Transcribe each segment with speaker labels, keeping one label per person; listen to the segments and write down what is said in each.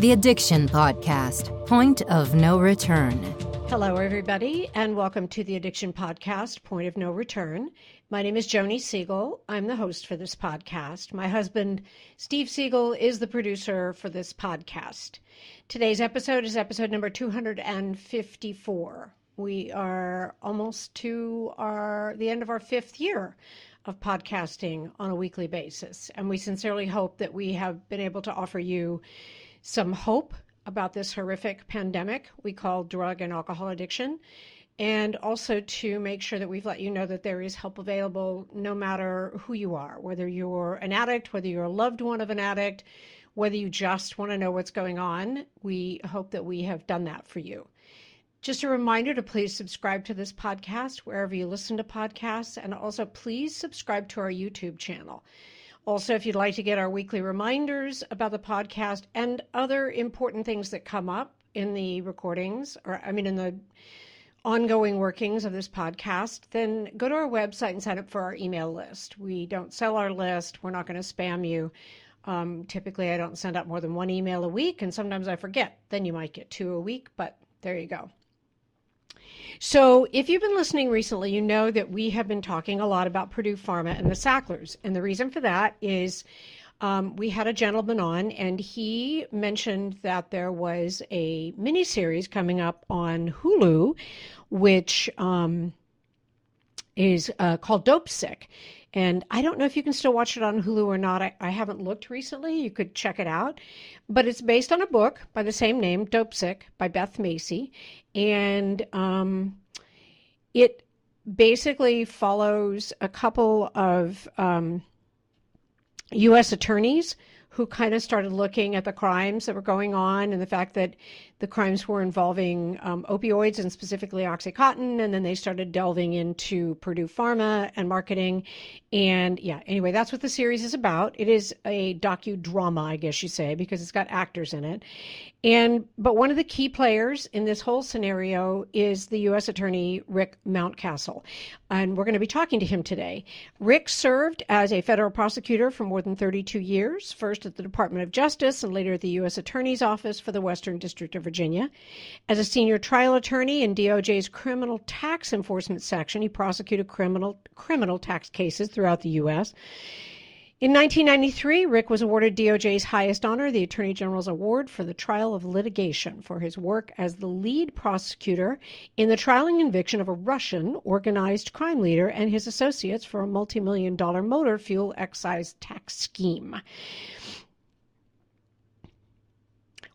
Speaker 1: The Addiction Podcast Point of No Return.
Speaker 2: Hello, everybody, and welcome to the Addiction Podcast Point of No Return. My name is Joni Siegel. I'm the host for this podcast. My husband, Steve Siegel, is the producer for this podcast. Today's episode is episode number 254. We are almost to our the end of our fifth year of podcasting on a weekly basis, and we sincerely hope that we have been able to offer you some hope about this horrific pandemic we call drug and alcohol addiction and also to make sure that we've let you know that there is help available no matter who you are, whether you're an addict, whether you're a loved one of an addict, whether you just want to know what's going on. We hope that we have done that for you. Just a reminder to please subscribe to this podcast wherever you listen to podcasts, and also please subscribe to our YouTube channel. Also, if you'd like to get our weekly reminders about the podcast and other important things that come up in the recordings, or I mean, in the ongoing workings of this podcast, then go to our website and sign up for our email list. We don't sell our list, we're not going to spam you. Um, typically, I don't send out more than one email a week, and sometimes I forget. Then you might get two a week, but there you go. So, if you've been listening recently, you know that we have been talking a lot about Purdue Pharma and the Sacklers. And the reason for that is um, we had a gentleman on, and he mentioned that there was a mini series coming up on Hulu, which um, is uh, called Dopesick. And I don't know if you can still watch it on Hulu or not. I, I, haven't looked recently. You could check it out. But it's based on a book by the same name, Dopesick, by Beth Macy. And um, it basically follows a couple of um, U.S. attorneys who kind of started looking at the crimes that were going on and the fact that the crimes were involving um, opioids and specifically Oxycontin. And then they started delving into Purdue Pharma and marketing. And yeah, anyway, that's what the series is about. It is a docudrama, I guess you say, because it's got actors in it. And but one of the key players in this whole scenario is the U.S. Attorney Rick Mountcastle, and we're going to be talking to him today. Rick served as a federal prosecutor for more than 32 years, first at the Department of Justice and later at the U.S. Attorney's Office for the Western District of Virginia. As a senior trial attorney in DOJ's criminal tax enforcement section, he prosecuted criminal criminal tax cases throughout the U.S. In 1993, Rick was awarded DOJ's highest honor, the Attorney General's Award for the Trial of Litigation, for his work as the lead prosecutor in the trial and conviction of a Russian organized crime leader and his associates for a multi-million dollar motor fuel excise tax scheme.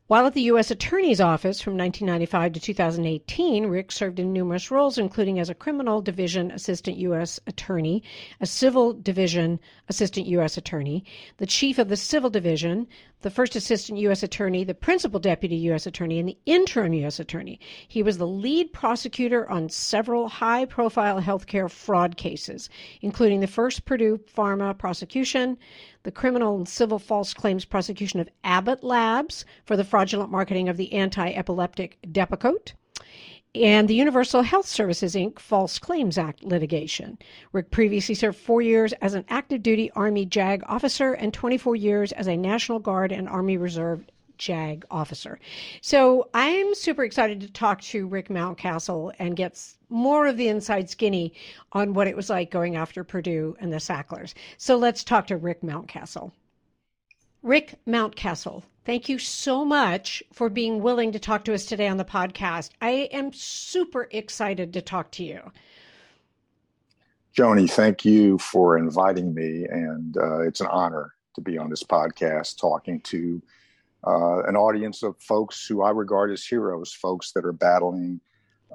Speaker 2: While at the U.S. Attorney's Office from 1995 to 2018, Rick served in numerous roles, including as a criminal division assistant U.S. attorney, a civil division assistant U.S. attorney, the chief of the civil division, the first assistant U.S. attorney, the principal deputy U.S. attorney, and the interim U.S. attorney. He was the lead prosecutor on several high profile healthcare fraud cases, including the first Purdue Pharma prosecution, the criminal and civil false claims prosecution of Abbott Labs for the fraudulent marketing of the anti epileptic Depakote, and the Universal Health Services Inc. False Claims Act litigation. Rick previously served four years as an active duty Army JAG officer and 24 years as a National Guard and Army Reserve JAG officer. So I'm super excited to talk to Rick Mountcastle and get more of the inside skinny on what it was like going after Purdue and the Sacklers. So let's talk to Rick Mountcastle. Rick Mountcastle, thank you so much for being willing to talk to us today on the podcast. I am super excited to talk to you.
Speaker 3: Joni, thank you for inviting me, and uh, it's an honor to be on this podcast talking to uh, an audience of folks who I regard as heroes, folks that are battling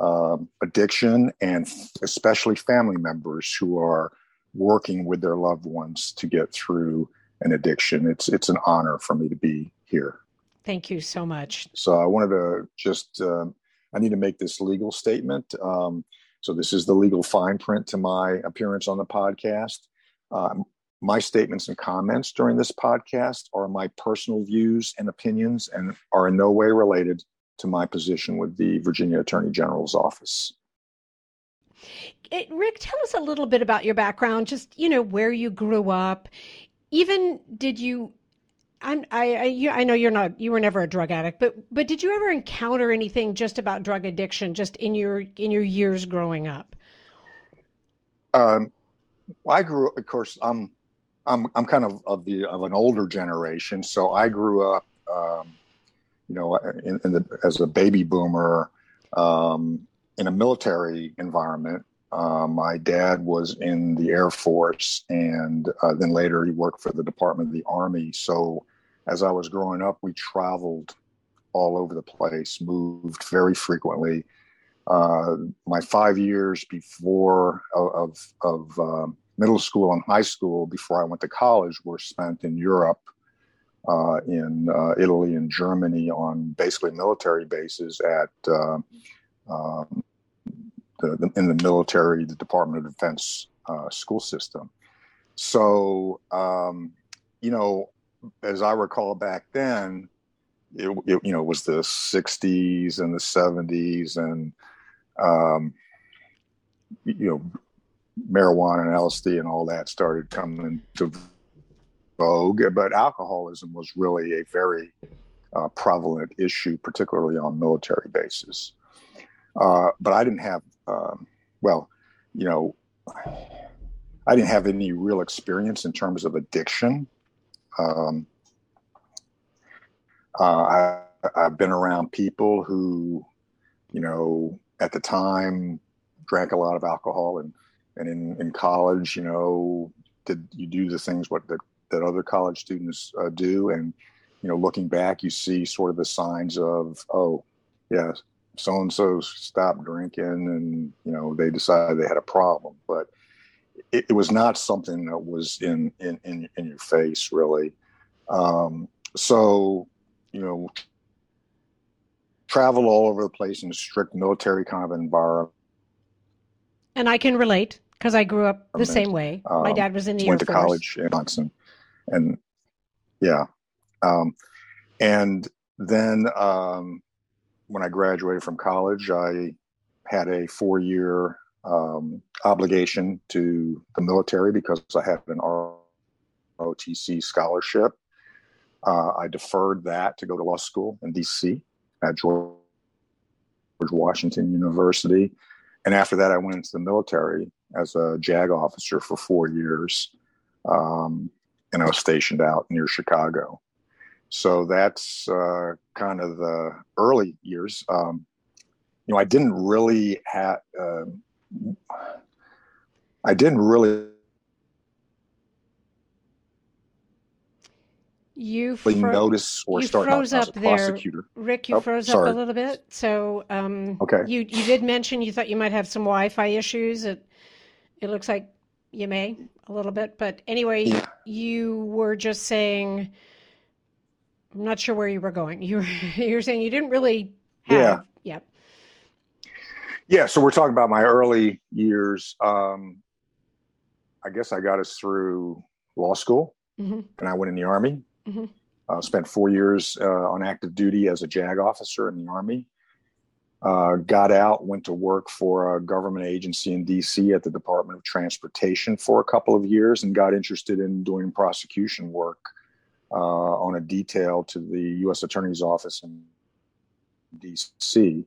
Speaker 3: um, addiction and especially family members who are working with their loved ones to get through an addiction. It's it's an honor for me to be here.
Speaker 2: Thank you so much.
Speaker 3: So I wanted to just uh, I need to make this legal statement. Um, so this is the legal fine print to my appearance on the podcast. Um, my statements and comments during this podcast are my personal views and opinions and are in no way related to my position with the Virginia Attorney General's office.
Speaker 2: It, Rick, tell us a little bit about your background, just, you know, where you grew up. Even did you I'm, I, I, you, I know you're not, you were never a drug addict, but, but did you ever encounter anything just about drug addiction, just in your, in your years growing up?
Speaker 3: Um, I grew, of course, I'm, I'm, I'm kind of of the of an older generation, so I grew up, um, you know, in, in the, as a baby boomer, um, in a military environment. Uh, my dad was in the Air Force, and uh, then later he worked for the Department of the Army. So, as I was growing up, we traveled all over the place, moved very frequently. Uh, my five years before of of, um, middle school and high school, before I went to college, were spent in Europe, uh, in uh, Italy and Germany, on basically military bases at uh, um, the, the, in the military, the Department of Defense uh, school system. So, um, you know, as I recall back then, it, it, you know was the 60s and the 70s, and um, you know, marijuana and LSD and all that started coming into vogue. But alcoholism was really a very uh, prevalent issue, particularly on military bases. Uh, but I didn't have, um, well, you know, I didn't have any real experience in terms of addiction. Um, uh, I, I've been around people who, you know, at the time drank a lot of alcohol and, and in, in college, you know, did you do the things what that, that other college students uh, do? And, you know, looking back, you see sort of the signs of, oh, yeah, so and so stopped drinking and you know they decided they had a problem but it, it was not something that was in in in, in your face really um, so you know travel all over the place in a strict military kind of environment
Speaker 2: and i can relate because i grew up the same way um, my dad was in the
Speaker 3: went
Speaker 2: Air
Speaker 3: to
Speaker 2: Force.
Speaker 3: college in Johnson, and yeah um, and then um, when I graduated from college, I had a four year um, obligation to the military because I had an ROTC scholarship. Uh, I deferred that to go to law school in DC at George Washington University. And after that, I went into the military as a JAG officer for four years. Um, and I was stationed out near Chicago. So that's uh, kind of the early years. Um, you know, I didn't really have, uh, I didn't really.
Speaker 2: You
Speaker 3: fro- notice or start
Speaker 2: froze up there,
Speaker 3: prosecutor.
Speaker 2: Rick. You
Speaker 3: Oh,
Speaker 2: froze
Speaker 3: sorry.
Speaker 2: up a little bit. So, um,
Speaker 3: Okay.
Speaker 2: you you did mention you thought you might have some Wi-Fi issues. It it looks like you may a little bit, but anyway,
Speaker 3: Yeah.
Speaker 2: you were just saying. I'm not sure where you were going. You were you were saying you didn't really have.
Speaker 3: Yeah.
Speaker 2: Yep.
Speaker 3: Yeah, so we're talking about my early years. Um, I guess I got us through law school,
Speaker 2: hmm
Speaker 3: and I went in the army.
Speaker 2: Mhm.
Speaker 3: Uh, spent four years uh, on active duty as a JAG officer in the army. Uh, got out, went to work for a government agency in DC at the Department of Transportation for a couple of years, and got interested in doing prosecution work uh, on a detail to the U.S. Attorney's Office in DC,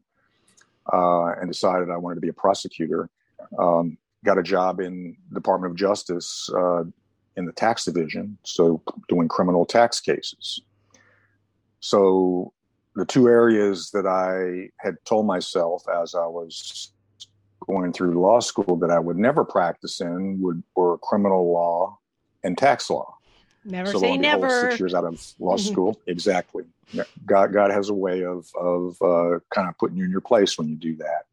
Speaker 3: uh, and decided I wanted to be a prosecutor. Um, got a job in Department of Justice uh, in the tax division, so doing criminal tax cases. So the two areas that I had told myself as I was going through law school that I would never practice in would were criminal law and tax law.
Speaker 2: Never
Speaker 3: so
Speaker 2: say
Speaker 3: lo and behold,
Speaker 2: never.
Speaker 3: Six years out of law school, exactly. God, God has a way of of uh, kind of putting you in your place when you do that.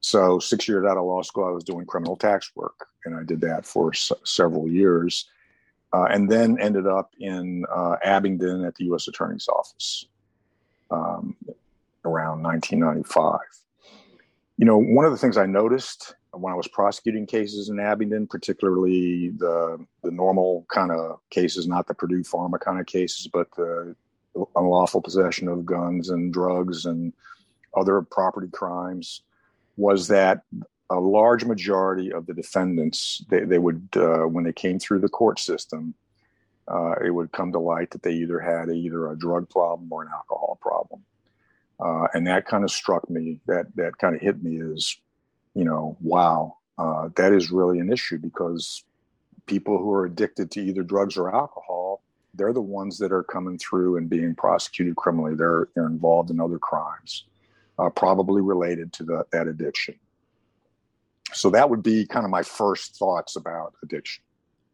Speaker 3: So six years out of law school, I was doing criminal tax work, and I did that for s- several years, uh, and then ended up in uh, Abingdon at the U.S. Attorney's Office um, around 1995. You know, one of the things I noticed when I was prosecuting cases in Abingdon, particularly the the normal kind of cases, not the Purdue Pharma kind of cases, but the unlawful possession of guns and drugs and other property crimes, was that a large majority of the defendants they, they would uh, when they came through the court system uh, it would come to light that they either had either a drug problem or an alcohol problem. Uh, and that kind of struck me. That that kind of hit me as, you know, wow, uh, that is really an issue because people who are addicted to either drugs or alcohol, they're the ones that are coming through and being prosecuted criminally. They're they're involved in other crimes, uh, probably related to the, that addiction. So that would be kind of my first thoughts about addiction.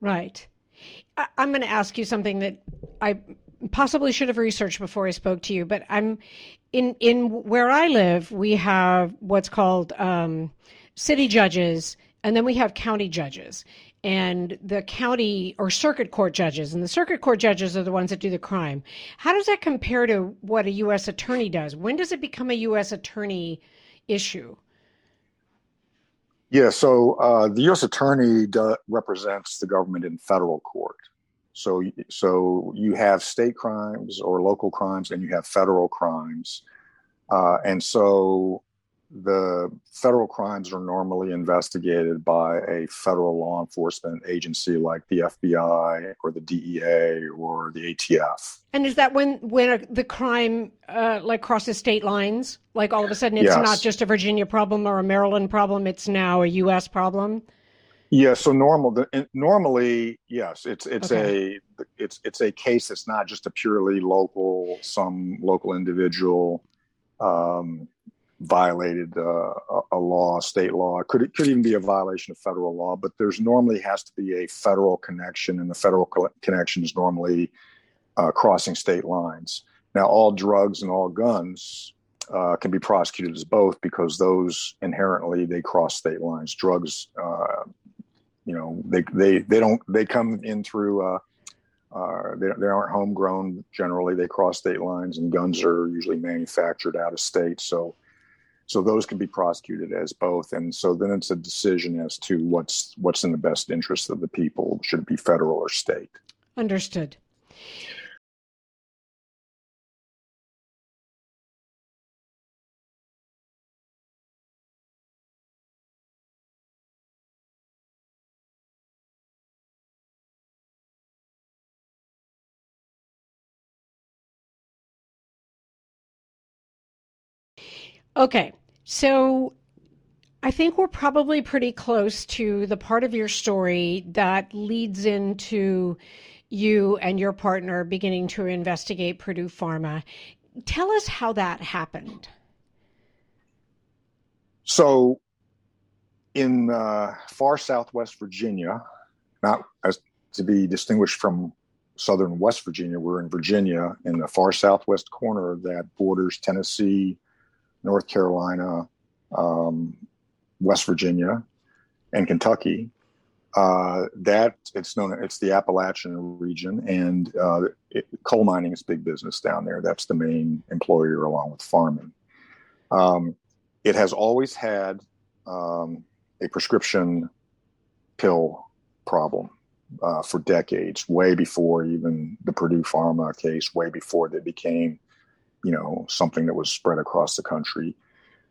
Speaker 2: Right. I'm going to ask you something that I possibly should have researched before I spoke to you, but I'm in in where I live. We have what's called um, city judges, and then we have county judges, and the county or circuit court judges, and the circuit court judges are the ones that do the crime. How does that compare to what a U.S. attorney does? When does it become a U.S. attorney issue?
Speaker 3: Yeah, so uh, the U.S. attorney do, represents the government in federal court. So, so you have state crimes or local crimes, and you have federal crimes, uh, and so the federal crimes are normally investigated by a federal law enforcement agency like the FBI or the DEA or the ATF.
Speaker 2: And is that when when a, the crime uh, like crosses state lines? Like all of a sudden, it's
Speaker 3: Yes.
Speaker 2: not just a Virginia problem or a Maryland problem; it's now a U.S. problem.
Speaker 3: Yeah, so normal the, normally, yes, it's it's
Speaker 2: Okay.
Speaker 3: a it's it's a case that's not just a purely local some local individual um, violated uh, a, law, state law. It could it could even be a violation of federal law, but there's normally has to be a federal connection, and the federal co- connection is normally uh, crossing state lines. Now, all drugs and all guns uh, can be prosecuted as both because those inherently they cross state lines. Drugs, uh, you know, they they they don't they come in through. Uh, uh, they, they aren't homegrown generally. They cross state lines, and guns are usually manufactured out of state. So, so those can be prosecuted as both. And so then it's a decision as to what's what's in the best interest of the people. Should it be federal or state?
Speaker 2: Understood. Okay, so I think we're probably pretty close to the part of your story that leads into you and your partner beginning to investigate Purdue Pharma. Tell us how that happened.
Speaker 3: So, in uh, far southwest Virginia, not as to be distinguished from southern West Virginia, we're in Virginia in the far southwest corner that borders Tennessee, North Carolina, um, West Virginia, and Kentucky. Uh, that it's known it's the Appalachian region, and uh, it, coal mining is big business down there. That's the main employer, along with farming. Um, it has always had um, a prescription pill problem uh, for decades, way before even the Purdue Pharma case, way before they became, you know, something that was spread across the country.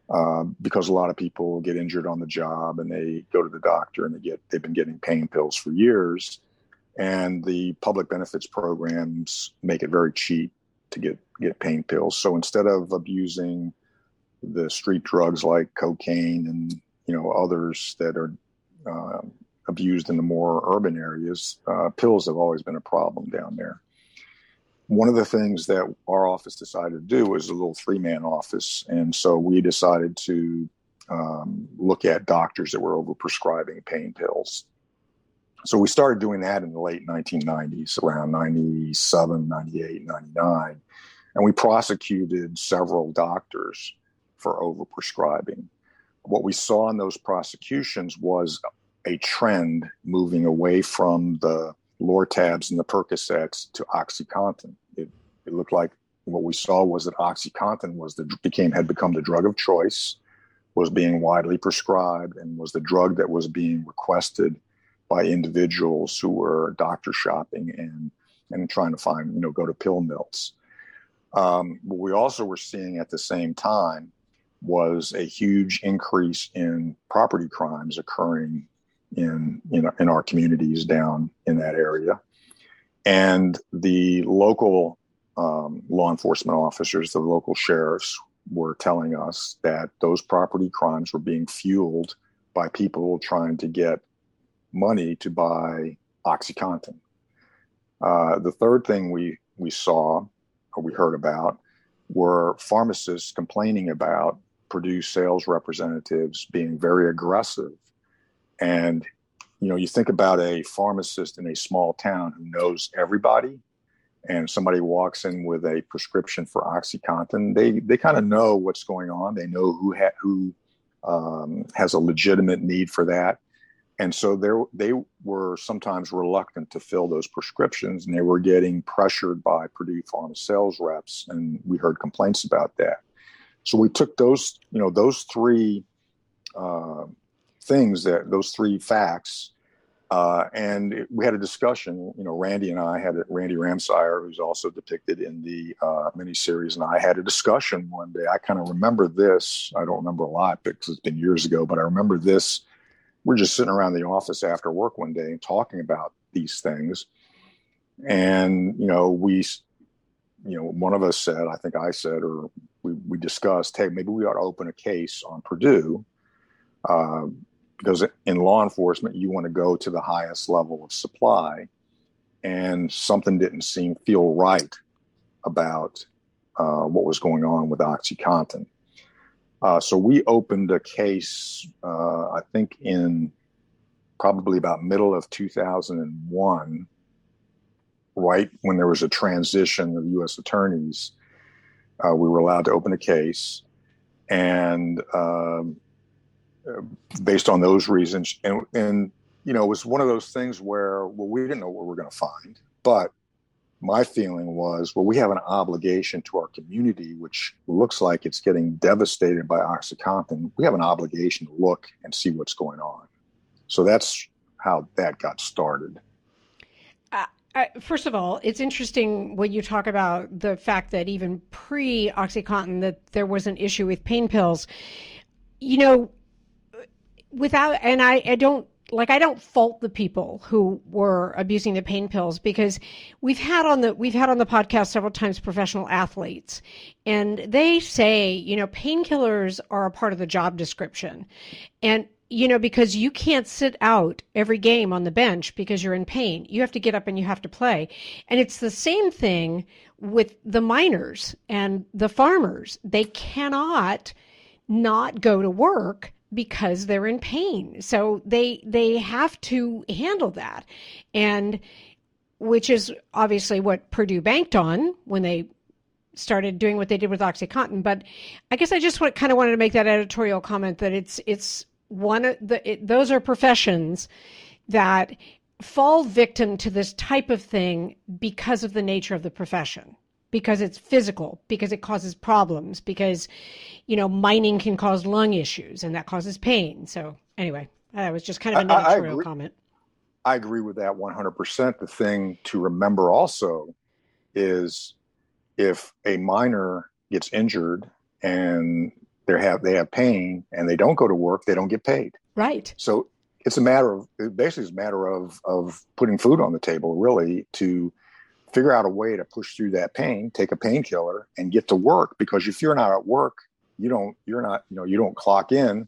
Speaker 3: Uh, because a lot of people get injured on the job and they go to the doctor and they get they've been getting pain pills for years, and the public benefits programs make it very cheap to get get pain pills. So instead of abusing the street drugs like cocaine and you know others that are uh, abused in the more urban areas, uh, pills have always been a problem down there. One of the things that our office decided to do was a little three man office, and so we decided to um, look at doctors that were overprescribing pain pills. So we started doing that in the late 1990s, around 97, 98, 99. And we prosecuted several doctors for overprescribing. What we saw in those prosecutions was a trend moving away from the Lortabs and the Percocets to OxyContin. It, looked like what we saw was that OxyContin was the became had become the drug of choice, was being widely prescribed, and was the drug that was being requested by individuals who were doctor shopping and and trying to find you know go to pill mills. Um, what we also were seeing at the same time was a huge increase in property crimes occurring in in, in our communities down in that area, And the local um, law enforcement officers, the local sheriffs, were telling us that those property crimes were being fueled by people trying to get money to buy OxyContin. Uh, the third thing we we saw or we heard about were pharmacists complaining about Purdue sales representatives being very aggressive. And you know, you think about a pharmacist in a small town who knows everybody, and somebody walks in with a prescription for OxyContin, they they kind of know what's going on. They know who ha- who um, has a legitimate need for that, and so they they were sometimes reluctant to fill those prescriptions, and they were getting pressured by Purdue Pharma sales reps, and we heard complaints about that. So we took those, you know, those three uh, things that those three facts, uh, and it, we had a discussion. You know, Randy and I had it, Randy Ramseyer, who's also depicted in the uh, miniseries, and I had a discussion one day. I kind of remember this. I don't remember a lot because it's been years ago, but I remember this we're just sitting around the office after work one day and talking about these things. And, you know, we, you know, one of us said, I think I said, or we, we discussed, hey, maybe we ought to open a case on Purdue. Uh, because in law enforcement, you want to go to the highest level of supply. And something didn't seem feel right about uh, what was going on with OxyContin. Uh, so we opened a case, uh, I think, in probably about middle of 2001, right when there was a transition of U.S. attorneys. Uh, we were allowed to open a case, and um, based on those reasons, and and you know, it was one of those things where well, we didn't know what we're going to find, but my feeling was, well, we have an obligation to our community, which looks like it's getting devastated by OxyContin. We have an obligation to look and see what's going on. So that's how that got started.
Speaker 2: Uh, first of all, it's interesting when you talk about the fact that even pre OxyContin, that there was an issue with pain pills. You know, without, and I, I don't like I don't fault the people who were abusing the pain pills because we've had on the we've had on the podcast several times professional athletes and they say, you know, painkillers are a part of the job description. And you know, because you can't sit out every game on the bench because you're in pain. You have to get up and you have to play. And it's the same thing with the miners and the farmers. They cannot not go to work because they're in pain. So they they have to handle that. And which is obviously what Purdue banked on when they started doing what they did with OxyContin. But I guess I just want, kind of wanted to make that editorial comment that it's it's one of the it, those are professions that fall victim to this type of thing because of the nature of the profession because it's physical, because it causes problems, because, you know, mining can cause lung issues and that causes pain. So, anyway, that was just kind of a editorial comment.
Speaker 3: I agree with that 100%. The thing to remember also is if a miner gets injured and they have they have pain and they don't go to work, they don't get paid.
Speaker 2: Right.
Speaker 3: So it's a matter of basically it's a matter of of putting food on the table really to figure out a way to push through that pain, take a painkiller and get to work. Because if you're not at work, you don't, you're not, you know, you don't clock in,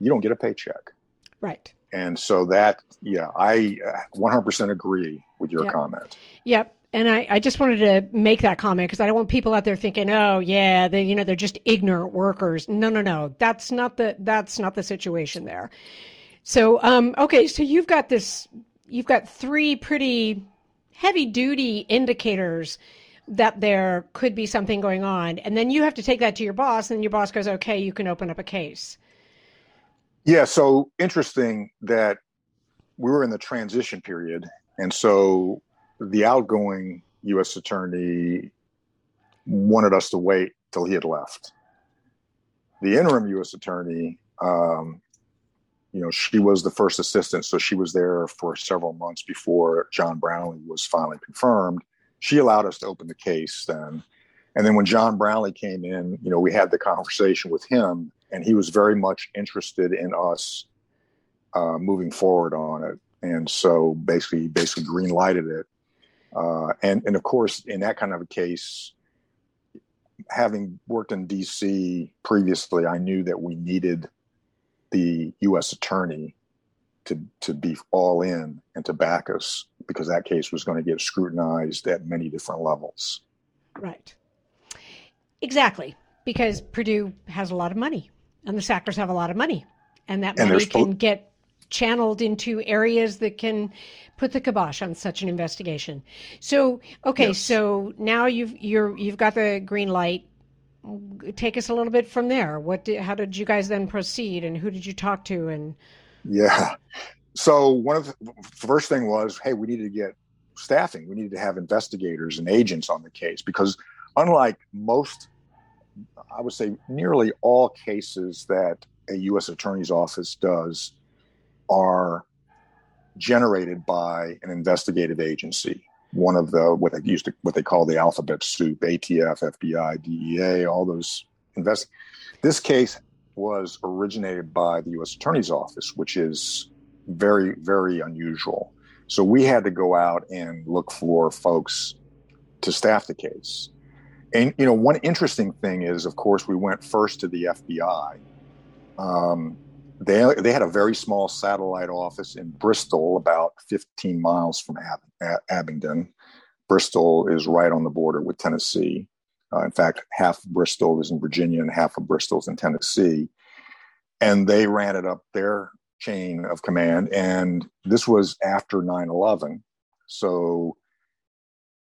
Speaker 3: you don't get a paycheck.
Speaker 2: Right.
Speaker 3: And so that, yeah, I 100% uh, agree with your
Speaker 2: yep.
Speaker 3: comment.
Speaker 2: Yep. And I, I just wanted to make that comment because I don't want people out there thinking, oh yeah, they you know they're just ignorant workers. No, no, no, that's not the that's not the situation there. So um, okay, so you've got this, you've got three pretty heavy duty indicators that there could be something going on. And then you have to take that to your boss, and your boss goes, okay, you can open up a case.
Speaker 3: Yeah, so interesting that we were in the transition period. And so the outgoing U.S. attorney wanted us to wait till he had left. The interim U.S. attorney um, you know, she was the first assistant, so she was there for several months before John Brownlee was finally confirmed. She allowed us to open the case then. And then when John Brownlee came in, you know, we had the conversation with him, and he was very much interested in us uh, moving forward on it. And so basically, basically green lighted it. Uh, and and of course, in that kind of a case, having worked in D.C. previously, I knew that we needed the U.S. attorney to to be all in and to back us because that case was going to get scrutinized at many different levels.
Speaker 2: Right. Exactly, because Purdue has a lot of money, and the Sacklers have a lot of money, and that money and can get channeled into areas that can put the kibosh on such an investigation. So, okay, yes. so now you've you're you've got the green light. Take us a little bit from there. What did, how did you guys then proceed, and who did you talk to, and
Speaker 3: yeah. So one of the first thing was, hey, we needed to get staffing. We needed to have investigators and agents on the case because unlike most, I would say nearly all cases that a U.S. attorney's office does are generated by an investigative agency. One of the what they used to what they call the alphabet soup: ATF, FBI, DEA, all those invest. This case was originated by the U.S. Attorney's Office, which is very, very unusual. So we had to go out and look for folks to staff the case. And you know, one interesting thing is, of course, we went first to the FBI. Um, they they had a very small satellite office in Bristol, about 15 miles from Ab- Abingdon. Bristol is right on the border with Tennessee. Uh, in fact, half Bristol is in Virginia and half of Bristol is in Tennessee. And they ran it up their chain of command. And this was after 9 11. So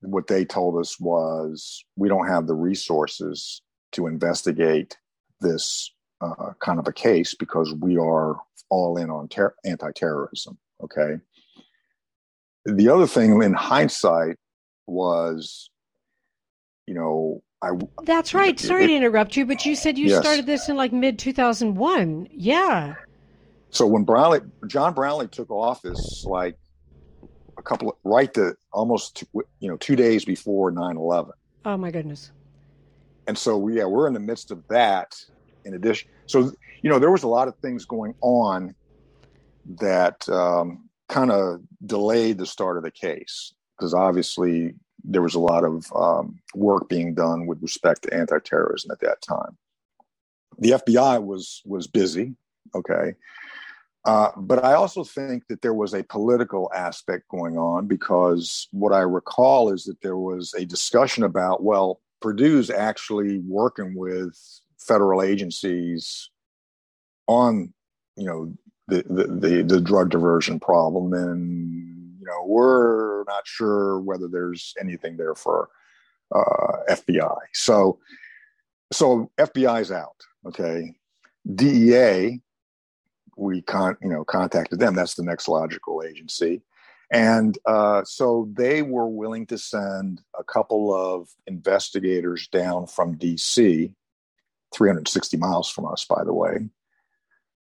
Speaker 3: what they told us was we don't have the resources to investigate this uh, kind of a case because we are all in on ter- anti-terrorism okay the other thing in hindsight was you know I,
Speaker 2: That's right. Sorry it, to interrupt you, but you said you yes. started this in like mid 2001. Yeah.
Speaker 3: So when Brownlee, John Brownlee took office, like a couple of, right to almost, two, you know, two days before 9 11.
Speaker 2: Oh my goodness.
Speaker 3: And so, yeah, we're in the midst of that in addition. So, you know, there was a lot of things going on that um, kind of delayed the start of the case because obviously there was a lot of um, work being done with respect to anti-terrorism at that time. The FBI was was busy, okay, uh, but I also think that there was a political aspect going on because what I recall is that there was a discussion about well, Purdue's actually working with federal agencies on you know the the, the, the drug diversion problem and you know, we're not sure whether there's anything there for uh, FBI. So, so FBI's out. Okay, DEA, we con you know contacted them. That's the next logical agency, and uh, so they were willing to send a couple of investigators down from DC, 360 miles from us, by the way,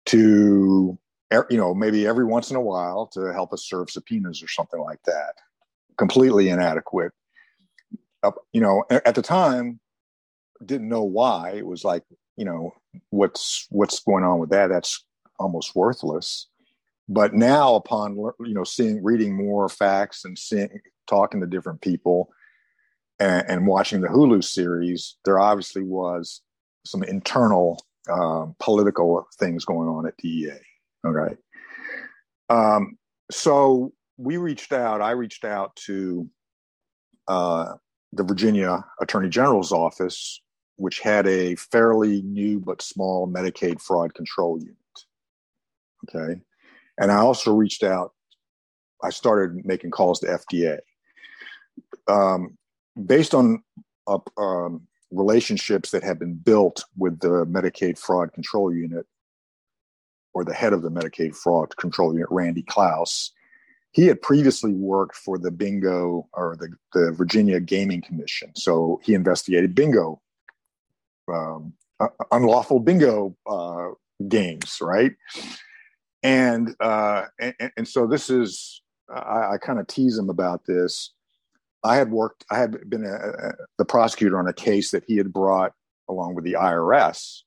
Speaker 3: to you know, maybe every once in a while to help us serve subpoenas or something like that. Completely inadequate. Uh, you know, at the time, didn't know why. It was like, you know, what's what's going on with that? That's almost worthless. But now, upon you know, seeing, reading more facts and seeing, talking to different people, and, and watching the Hulu series, there obviously was some internal um, political things going on at DEA. Okay. Um, so we reached out, I reached out to uh, the Virginia Attorney General's office, which had a fairly new but small Medicaid fraud control unit. Okay. And I also reached out, I started making calls to FDA. Um, based on uh, um, relationships that have been built with the Medicaid fraud control unit, or the head of the Medicaid fraud control unit, Randy Clouse. He had previously worked for the bingo or the, the Virginia Gaming Commission. So he investigated bingo, um, uh, unlawful bingo uh, games, right? And, uh, and, and so this is, I, I kind of tease him about this. I had worked, I had been a, a, the prosecutor on a case that he had brought along with the IRS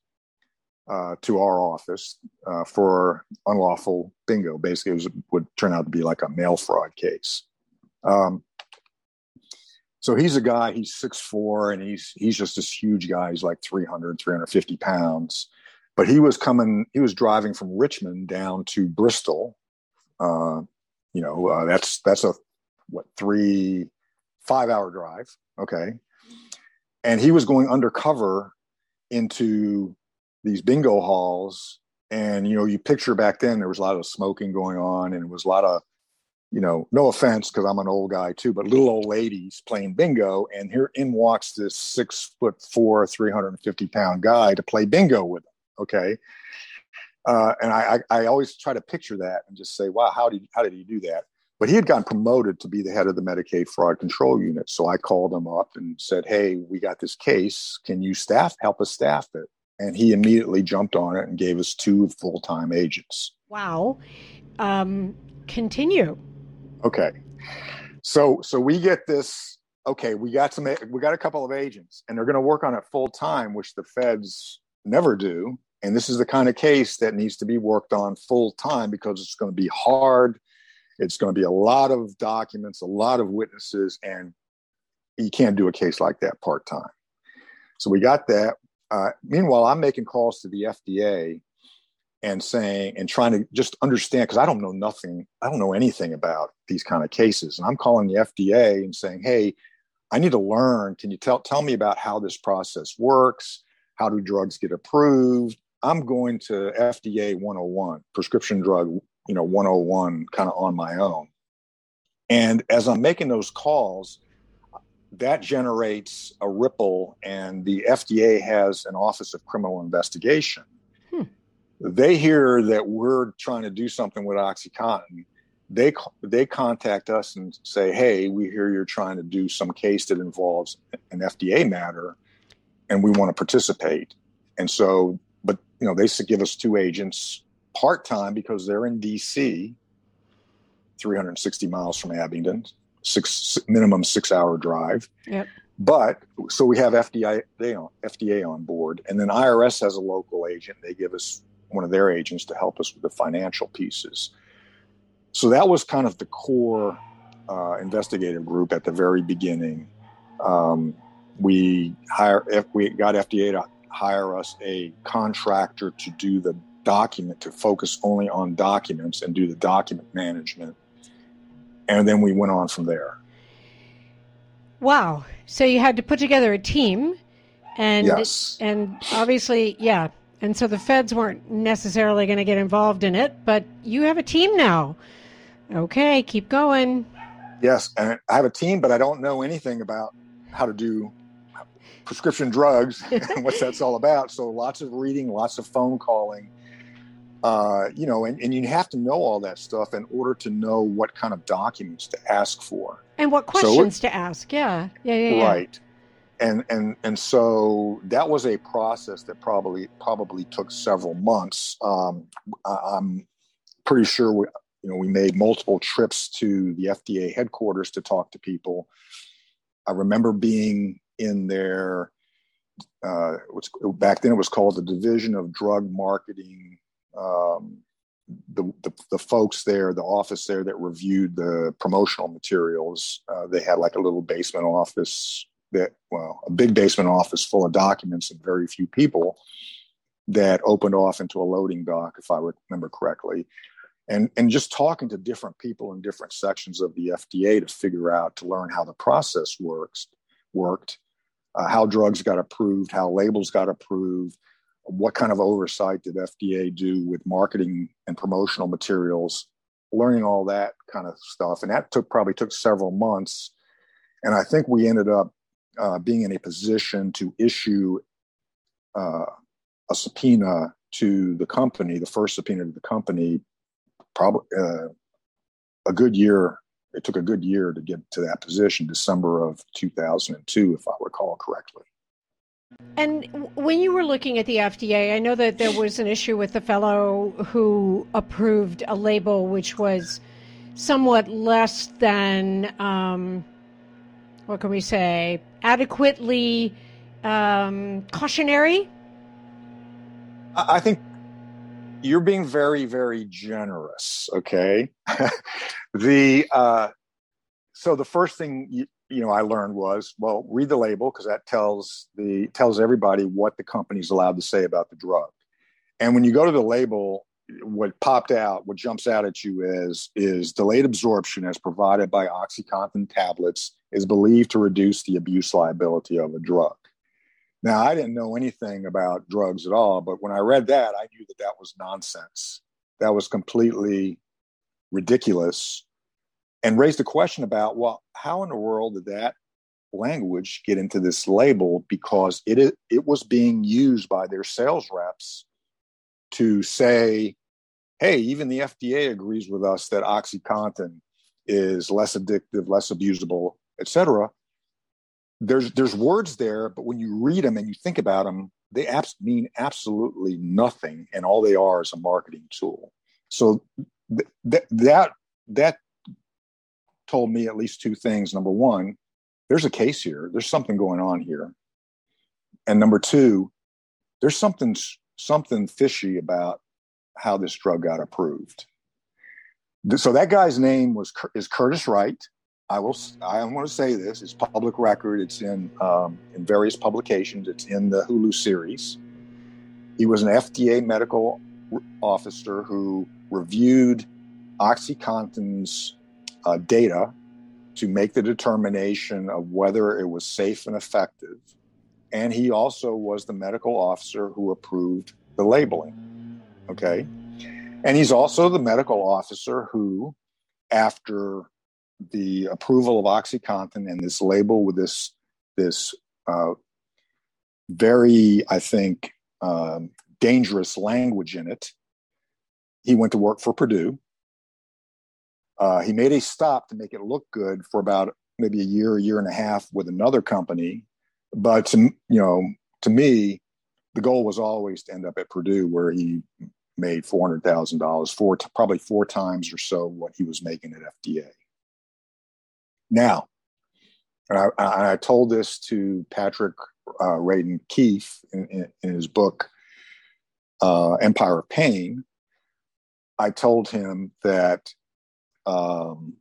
Speaker 3: uh, to our office uh, for unlawful bingo. Basically, it was, would turn out to be like a mail fraud case. Um, So he's a guy, he's six four, and he's he's just this huge guy. He's like 300, 350 pounds. But he was coming, he was driving from Richmond down to Bristol. Uh, you know, uh, that's that's a what three, five hour drive. Okay. And he was going undercover into these bingo halls. And, you know, you picture back then there was a lot of smoking going on and it was a lot of you know, no offense because I'm an old guy too, but little old ladies playing bingo, and here in walks this six foot four, 350 pound guy to play bingo with them. Okay. Uh, and I, I, I, always try to picture that and just say, wow, how did, how did he do that? But he had gotten promoted to be the head of the Medicaid fraud control unit. So I called him up and said, hey, we got this case. Can you staff, help us staff it? And he immediately jumped on it and gave us two full time agents.
Speaker 2: Wow. Um, continue.
Speaker 3: Okay. So so we get this. Okay, we got some. We got a couple of agents, and they're going to work on it full time, which the feds never do. And this is the kind of case that needs to be worked on full time because it's going to be hard. It's going to be a lot of documents, a lot of witnesses, and you can't do a case like that part time. So we got that. Uh, meanwhile, I'm making calls to the FDA and saying and trying to just understand because I don't know nothing, I don't know anything about these kind of cases. And I'm calling the FDA and saying, hey, I need to learn. Can you tell tell me about how this process works? How do drugs get approved? I'm going to FDA 101, prescription drug, you know, 101 kind of on my own. And as I'm making those calls, that generates a ripple, and the FDA has an Office of Criminal Investigation hmm. they hear that we're trying to do something with OxyContin. They they contact us and say, "Hey, we hear you're trying to do some case that involves an FDA matter, and we want to participate." And so, but you know, they give us two agents part time because they're in DC, 360 miles from Abingdon, six minimum six hour drive.
Speaker 2: Yep.
Speaker 3: But so we have FDA on, FDA on board, and then IRS has a local agent. They give us one of their agents to help us with the financial pieces. So that was kind of the core uh, investigative group at the very beginning. Um, we hire if we got FDA to hire us a contractor to do the document to focus only on documents and do the document management, and then we went on from there.
Speaker 2: Wow! So you had to put together a team, and
Speaker 3: yes.
Speaker 2: and obviously, yeah, and so the feds weren't necessarily going to get involved in it, but you have a team now. Okay, keep going.
Speaker 3: Yes, and I have a team, but I don't know anything about how to do prescription drugs and what that's all about. So lots of reading, lots of phone calling. Uh, you know, and, and you have to know all that stuff in order to know what kind of documents to ask for.
Speaker 2: And what questions so to ask. Yeah. Yeah. Yeah. yeah.
Speaker 3: Right and and and so that was a process that probably probably took several months. Um, I'm pretty sure we, you know, we made multiple trips to the FDA headquarters to talk to people. I remember being in there. Uh, back then it was called the Division of Drug Marketing. Um, the, the, the folks there, the office there that reviewed the promotional materials, uh, they had like a little basement office that well a big basement office full of documents and very few people that opened off into a loading dock if i remember correctly. And and just talking to different people in different sections of the fda to figure out to learn how the process works worked uh, how drugs got approved how labels got approved what kind of oversight did fda do with marketing and promotional materials learning all that kind of stuff and that took probably took several months and i think we ended up uh, being in a position to issue uh, a subpoena to the company, the first subpoena to the company, probably uh, a good year. It took a good year to get to that position, December of 2002, if I recall correctly.
Speaker 2: And when you were looking at the FDA, I know that there was an issue with the fellow who approved a label which was somewhat less than um, what can we say, adequately um, cautionary?
Speaker 3: I think you're being very, very generous. Okay, the uh, so the first thing you, you know I learned was well read the label because that tells the tells everybody what the company's allowed to say about the drug. And when you go to the label, what popped out, what jumps out at you is is delayed absorption as provided by OxyContin tablets is believed to reduce the abuse liability of a drug. Now, I didn't know anything about drugs at all, but when I read that, I knew that that was nonsense. That was completely ridiculous and raised a question about well, how in the world did that language get into this label because it it was being used by their sales reps to say hey even the FDA agrees with us that oxycontin is less addictive less abusable etc there's there's words there but when you read them and you think about them they abs- mean absolutely nothing and all they are is a marketing tool. So th- th- that that told me at least two things. Number one, there's a case here. There's something going on here. And number two, there's something something fishy about how this drug got approved. So that guy's name was is Curtis Wright. I will. I want to say this. It's public record. It's in um, in various publications. It's in the Hulu series. He was an FDA medical officer who reviewed OxyContin's uh, data to make the determination of whether it was safe and effective. And he also was the medical officer who approved the labeling. Okay. And he's also the medical officer who, after the approval of OxyContin and this label with this, this uh, very, I think, um, dangerous language in it, he went to work for Purdue uh, he made a stop to make it look good for about maybe a year, a year and a half with another company. But to, you know, to me, the goal was always to end up at Purdue, where he made four hundred thousand dollars, four probably four times or so what he was making at FDA. Now, and I, I told this to Patrick uh, Radden Keefe in, in, in, his book uh, Empire of Pain. I told him that um,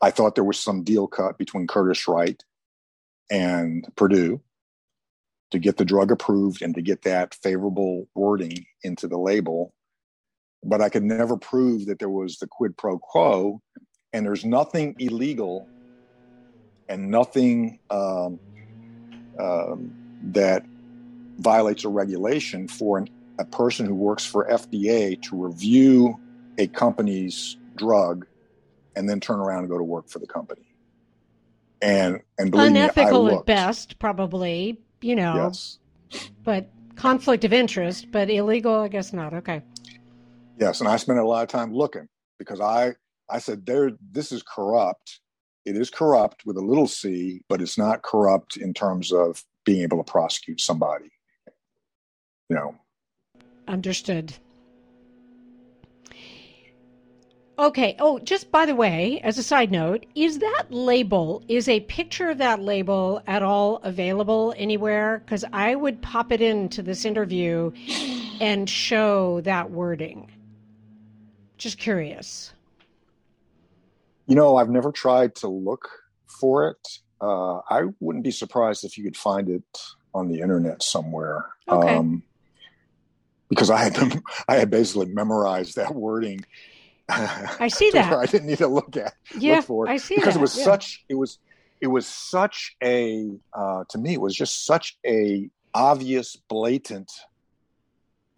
Speaker 3: I thought there was some deal cut between Curtis Wright and Purdue to get the drug approved and to get that favorable wording into the label. But I could never prove that there was the quid pro quo, and there's nothing illegal and nothing um, um, that violates a regulation for an, a person who works for FDA to review a company's drug and then turn around and go to work for the company. And and
Speaker 2: unethical
Speaker 3: me,
Speaker 2: at best, probably. You know,
Speaker 3: yes.
Speaker 2: but conflict of interest, but illegal, I guess not. Okay.
Speaker 3: Yes, and I spent a lot of time looking because I I said there this is corrupt. It is corrupt with a little c, but it's not corrupt in terms of being able to prosecute somebody. You know.
Speaker 2: Understood. Okay. Oh, just by the way, as a side note, is that label, is a picture of that label at all available anywhere? Because I would pop it into this interview and show that wording. Just curious.
Speaker 3: You know, I've never tried to look for it. Uh, I wouldn't be surprised if you could find it on the internet somewhere.
Speaker 2: Okay. Um,
Speaker 3: because I had I had basically memorized that wording
Speaker 2: I see that.
Speaker 3: I didn't need to look at
Speaker 2: yeah,
Speaker 3: look for it
Speaker 2: I see
Speaker 3: because
Speaker 2: that.
Speaker 3: it was
Speaker 2: yeah.
Speaker 3: such it was it was such a uh, to me it was just such a obvious blatant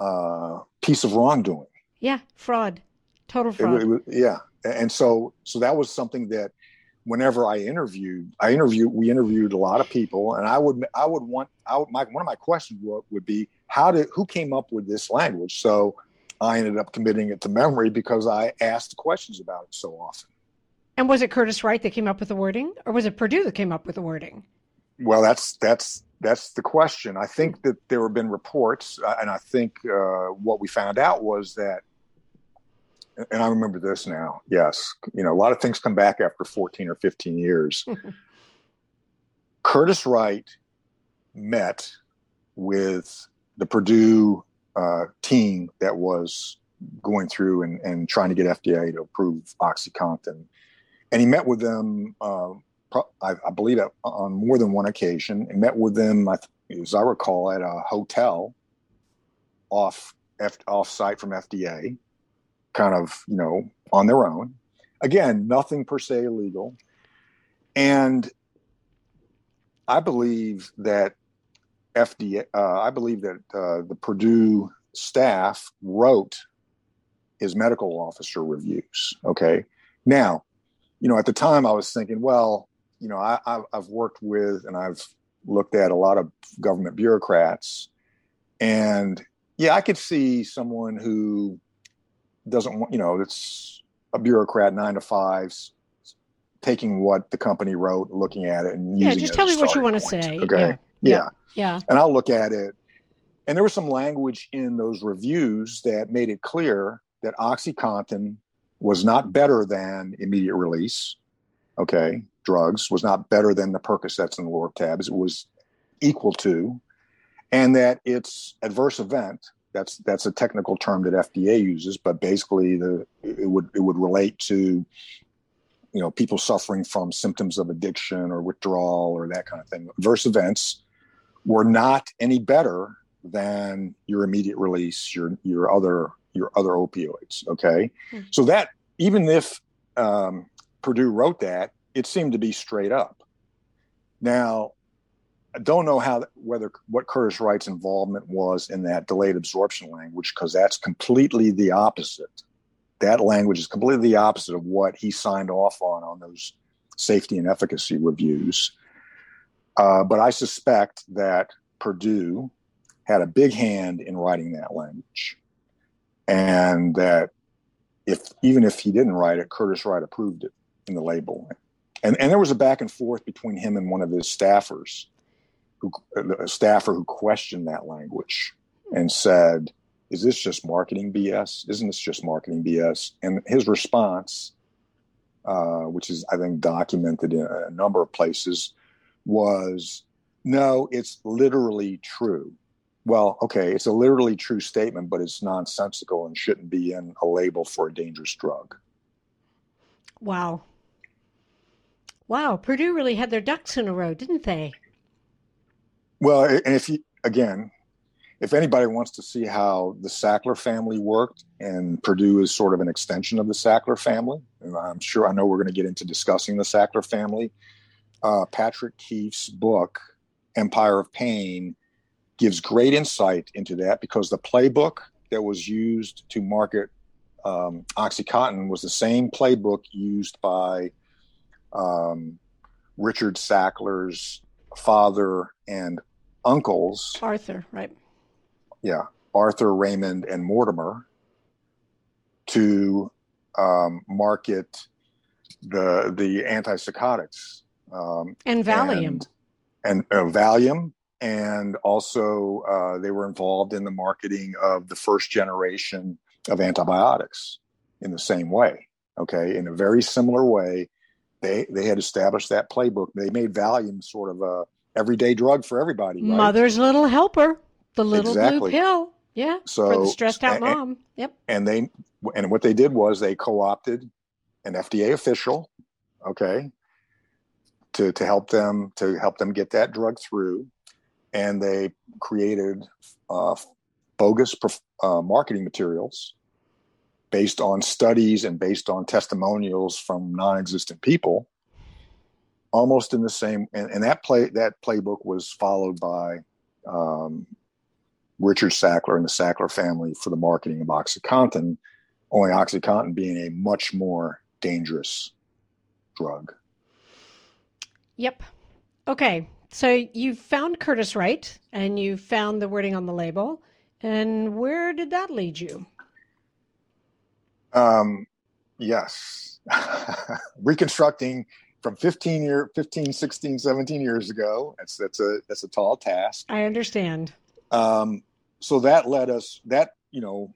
Speaker 3: uh, piece of wrongdoing.
Speaker 2: Yeah, fraud, total fraud.
Speaker 3: It, it, yeah, and so so that was something that whenever I interviewed, I interviewed we interviewed a lot of people, and I would I would want I would, my one of my questions would, would be how did who came up with this language? So I ended up committing it to memory because I asked questions about it so often.
Speaker 2: And was it Curtis Wright that came up with the wording, or was it Purdue that came up with the wording?
Speaker 3: Well, that's that's that's the question. I think that there have been reports, uh, and I think uh, what we found out was that, and I remember this now. Yes, you know, a lot of things come back after 14 or 15 years. Curtis Wright met with the Purdue uh, team that was going through and, and trying to get FDA to approve OxyContin. And he met with them uh, I, I believe, on more than one occasion, met with them, as I recall, at a hotel off F, off site from FDA, kind of you know on their own. Again, nothing per se illegal, and I believe that FDA. Uh, I believe that uh, the Purdue staff wrote his medical officer reviews. Okay, now, you know, at the time I was thinking, well, you know, I, I've worked with and I've looked at a lot of government bureaucrats, and yeah, I could see someone who doesn't want, you know, it's a bureaucrat, nine to fives, taking what the company wrote, looking at it, and
Speaker 2: yeah, just tell me what you want to say.
Speaker 3: Okay,
Speaker 2: yeah.
Speaker 3: Yeah. yeah,
Speaker 2: yeah,
Speaker 3: and I'll look at it, and there was some language in those reviews that made it clear that OxyContin was not better than immediate release. Okay, drugs was not better than the Percocets and the Lortabs. It was equal to and that its adverse event that's that's a technical term that FDA uses, but basically the it would it would relate to you know people suffering from symptoms of addiction or withdrawal or that kind of thing. Adverse events were not any better than your immediate release, your your other your other opioids. Okay, mm-hmm. so that even if um, Purdue wrote that, it seemed to be straight up. Now, I don't know how whether what Curtis Wright's involvement was in that delayed absorption language because that's completely the opposite. That language is completely the opposite of what he signed off on on those safety and efficacy reviews. Uh, but I suspect that Purdue had a big hand in writing that language, and that if even if he didn't write it, Curtis Wright approved it in the label. And and there was a back and forth between him and one of his staffers who, a staffer who questioned that language and said, "Is this just marketing BS? Isn't this just marketing BS?" And his response, uh, which is I think documented in a number of places, was, "No, it's literally true." Well, okay, it's a literally true statement, but it's nonsensical and shouldn't be in a label for a dangerous drug.
Speaker 2: Wow. Wow, Purdue really had their ducks in a row, didn't they?
Speaker 3: Well, and if you again, if anybody wants to see how the Sackler family worked, and Purdue is sort of an extension of the Sackler family, and I'm sure I know we're going to get into discussing the Sackler family. Uh, Patrick Keefe's book, Empire of Pain, gives great insight into that because the playbook that was used to market um, OxyContin was the same playbook used by um, Richard Sackler's father and uncles
Speaker 2: Arthur, right?
Speaker 3: Yeah, Arthur, Raymond, and Mortimer to um, market the the antipsychotics
Speaker 2: um, and Valium
Speaker 3: and, and uh, Valium, and also uh, they were involved in the marketing of the first generation of antibiotics in the same way. Okay, in a very similar way, they they had established that playbook. They made Valium sort of a everyday drug for everybody. Right?
Speaker 2: Mother's little helper, the little exactly. blue pill. Yeah. So for the stressed out mom. Yep.
Speaker 3: And they and what they did was they co-opted an FDA official, okay, to to help them to help them get that drug through, and they created uh, bogus uh, marketing materials based on studies and based on testimonials from non-existent people almost in the same and, and that play that playbook was followed by um, Richard Sackler and the Sackler family for the marketing of OxyContin, only OxyContin being a much more dangerous drug.
Speaker 2: Yep. Okay. So you found Curtis Wright and you found the wording on the label. And where did that lead you?
Speaker 3: Um, yes. Reconstructing from 15 year 15 16 17 years ago that's that's a that's a tall task
Speaker 2: i understand
Speaker 3: um, so that led us that you know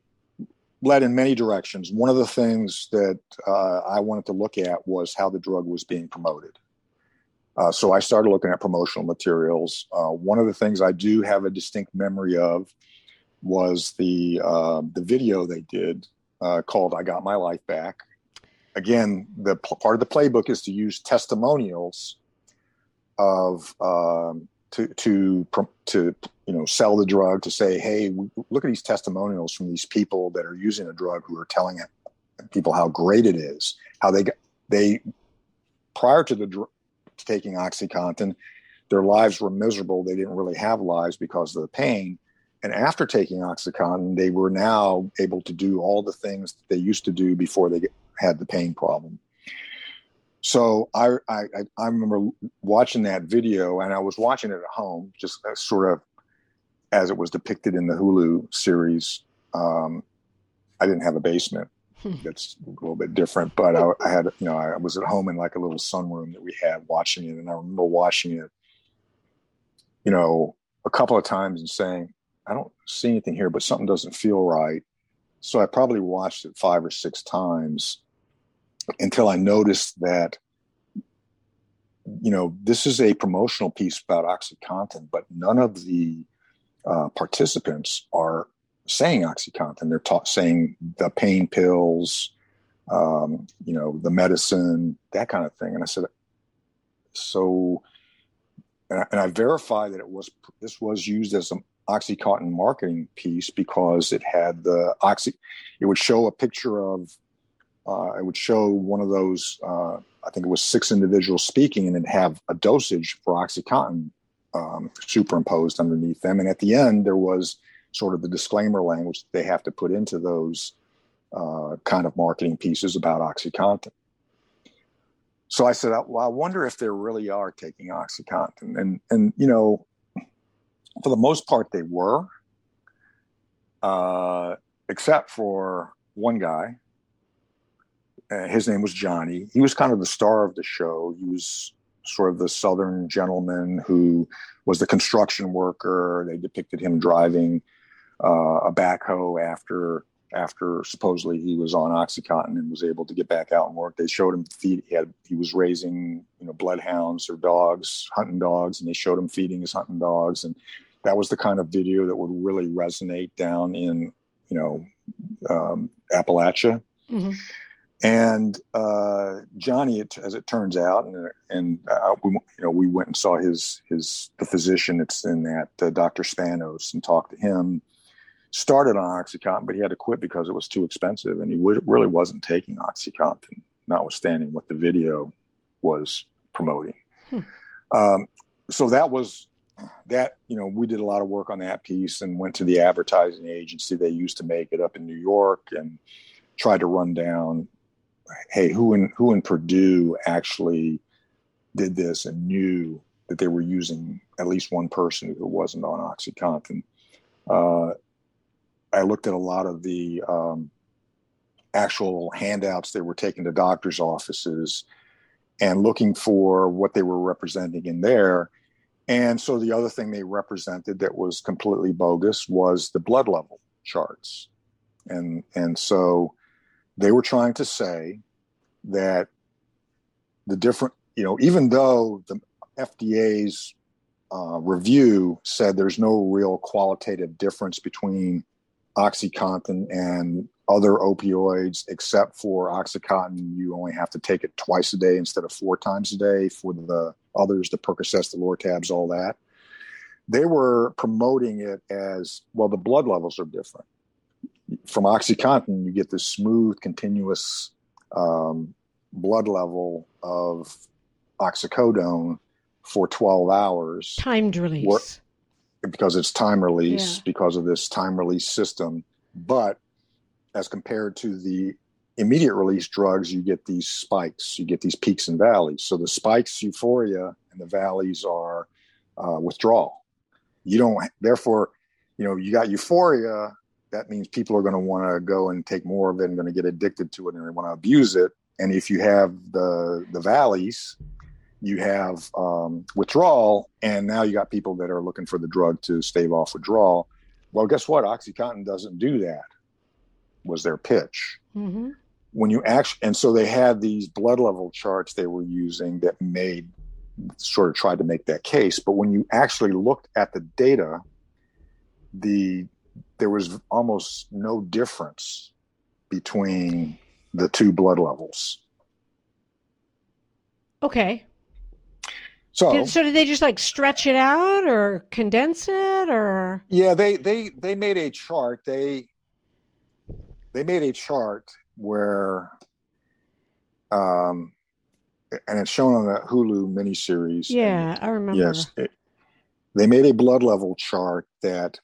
Speaker 3: led in many directions one of the things that uh, i wanted to look at was how the drug was being promoted uh, so i started looking at promotional materials. Uh, one of the things i do have a distinct memory of was the uh, the video they did uh, called i got my life back. Again, the part of the playbook is to use testimonials of um, to to to you know sell the drug to say, hey, look at these testimonials from these people that are using a drug who are telling people how great it is, how they they prior to the taking OxyContin, their lives were miserable. They didn't really have lives because of the pain. And after taking OxyContin, they were now able to do all the things that they used to do before they had the pain problem. So I, I, I remember watching that video, and I was watching it at home, just sort of as it was depicted in the Hulu series. Um, I didn't have a basement. That's a little bit different, but I, I, had, you know, I was at home in like a little sunroom that we had watching it, and I remember watching it, you know, a couple of times and saying, I don't see anything here, but something doesn't feel right. So I probably watched it five or six times until I noticed that, you know, this is a promotional piece about OxyContin, but none of the uh, participants are saying OxyContin. They're ta- saying the pain pills, um, you know, the medicine, that kind of thing. And I said, so, and I, and I verified that it was this was used as an OxyContin marketing piece because it had the oxy. It would show a picture of. Uh, it would show one of those. Uh, I think it was six individuals speaking, and it'd have a dosage for OxyContin um, superimposed underneath them. And at the end, there was sort of the disclaimer language they have to put into those uh, kind of marketing pieces about OxyContin. So I said, well, I wonder if they really are taking OxyContin. And, and you know, for the most part, they were, uh, except for one guy. Uh, his name was Johnny. He was kind of the star of the show. He was sort of the southern gentleman who was the construction worker. They depicted him driving uh, a backhoe after after supposedly he was on OxyContin and was able to get back out and work. They showed him feed. He had he was raising you know bloodhounds or dogs, hunting dogs, and they showed him feeding his hunting dogs, and that was the kind of video that would really resonate down in you know um, Appalachia. Mm-hmm. And uh, Johnny, it, as it turns out, and, and uh, we, you know, we went and saw his his the physician. that's in that uh, Dr. Spanos and talked to him started on OxyContin, but he had to quit because it was too expensive, and he w- really wasn't taking OxyContin, notwithstanding what the video was promoting. Hmm. Um, so that was that. You know, we did a lot of work on that piece and went to the advertising agency they used to make it up in New York and tried to run down, hey, who in who in Purdue actually did this and knew that they were using at least one person who wasn't on OxyContin. Uh, I looked at a lot of the um, actual handouts they were taking to doctors' offices and looking for what they were representing in there. And so the other thing they represented that was completely bogus was the blood level charts. And and so they were trying to say that the different, you know, even though the FDA's uh, review said there's no real qualitative difference between OxyContin and other opioids, except for OxyContin, you only have to take it twice a day instead of four times a day. For the others, the Percocets, the Lortabs, all that, they were promoting it as well. The blood levels are different. From OxyContin, you get this smooth, continuous um, blood level of oxycodone for 12 hours.
Speaker 2: Timed release
Speaker 3: because it's time release yeah. because of this time release system. But as compared to the immediate release drugs, you get these spikes, you get these peaks and valleys. So the spikes, euphoria, and the valleys are uh, withdrawal. You don't, therefore, you know, you got euphoria. That means people are going to want to go and take more of it and going to get addicted to it and they want to abuse it. And if you have the the valleys, you have um, withdrawal, and now you got people that are looking for the drug to stave off withdrawal. Well, guess what? OxyContin doesn't do that. Was their pitch. Mm-hmm. When you actually, and so they had these blood level charts they were using that made sort of tried to make that case. But when you actually looked at the data, the there was almost no difference between the two blood levels.
Speaker 2: Okay.
Speaker 3: So,
Speaker 2: Did, so did they just like stretch it out or condense it or?
Speaker 3: yeah, they they they made a chart. They they made a chart where, um, and it's shown on the Hulu miniseries.
Speaker 2: Yeah, I remember.
Speaker 3: Yes, it- they made a blood level chart that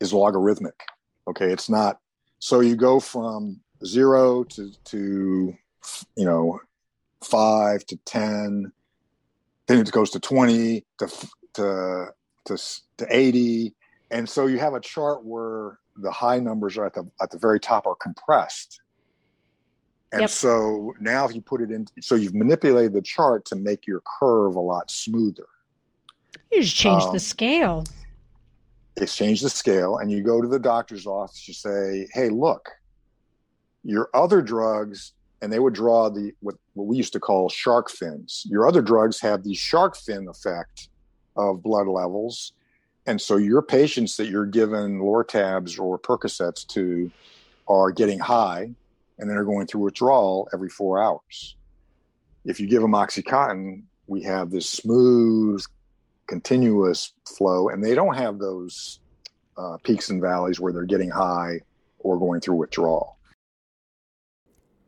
Speaker 3: is logarithmic. Okay, it's not. So you go from zero to to you know five to ten, then it goes to twenty to to to to eighty, and so you have a chart where the high numbers are at the at the very top are compressed. And
Speaker 2: Yep.
Speaker 3: so now if you put it in, so you've manipulated the chart to make your curve a lot smoother.
Speaker 2: You just change
Speaker 3: Um,
Speaker 2: the scale.
Speaker 3: exchange the scale and you go to the doctor's office you say hey look your other drugs and they would draw the what, what we used to call shark fins. Your other drugs have the shark fin effect of blood levels. And so your patients that you're giving lortabs or percocets to are getting high and then are going through withdrawal every four hours. If you give them oxycontin we have this smooth continuous flow, and they don't have those uh, peaks and valleys where they're getting high or going through withdrawal.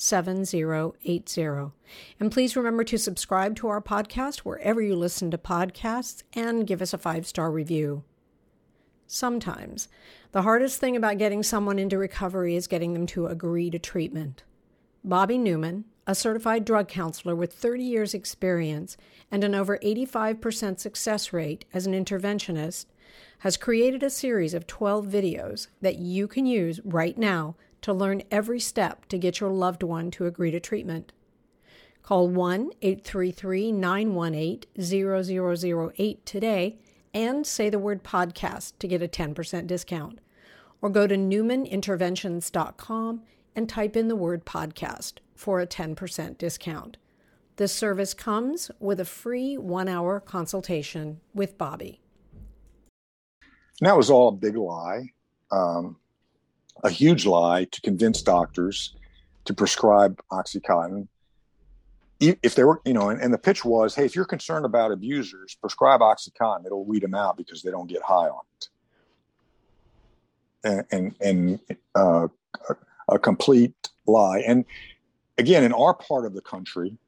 Speaker 2: 7080. And please remember to subscribe to our podcast wherever you listen to podcasts and give us a five star review. Sometimes, the hardest thing about getting someone into recovery is getting them to agree to treatment. Bobby Newman, a certified drug counselor with 30 years' experience and an over 85% success rate as an interventionist, has created a series of 12 videos that you can use right now to learn every step to get your loved one to agree to treatment. Call 1 833 918 0008 today and say the word podcast to get a 10% discount. Or go to newmaninterventions.com and type in the word podcast for a 10% discount. This service comes with a free one hour consultation with Bobby.
Speaker 3: And that was all a big lie, um, a huge lie to convince doctors to prescribe OxyContin. If they were, you know, and, and the pitch was, hey, if you're concerned about abusers, prescribe OxyContin. It'll weed them out because they don't get high on it. And and, and uh, a complete lie. And again, in our part of the country,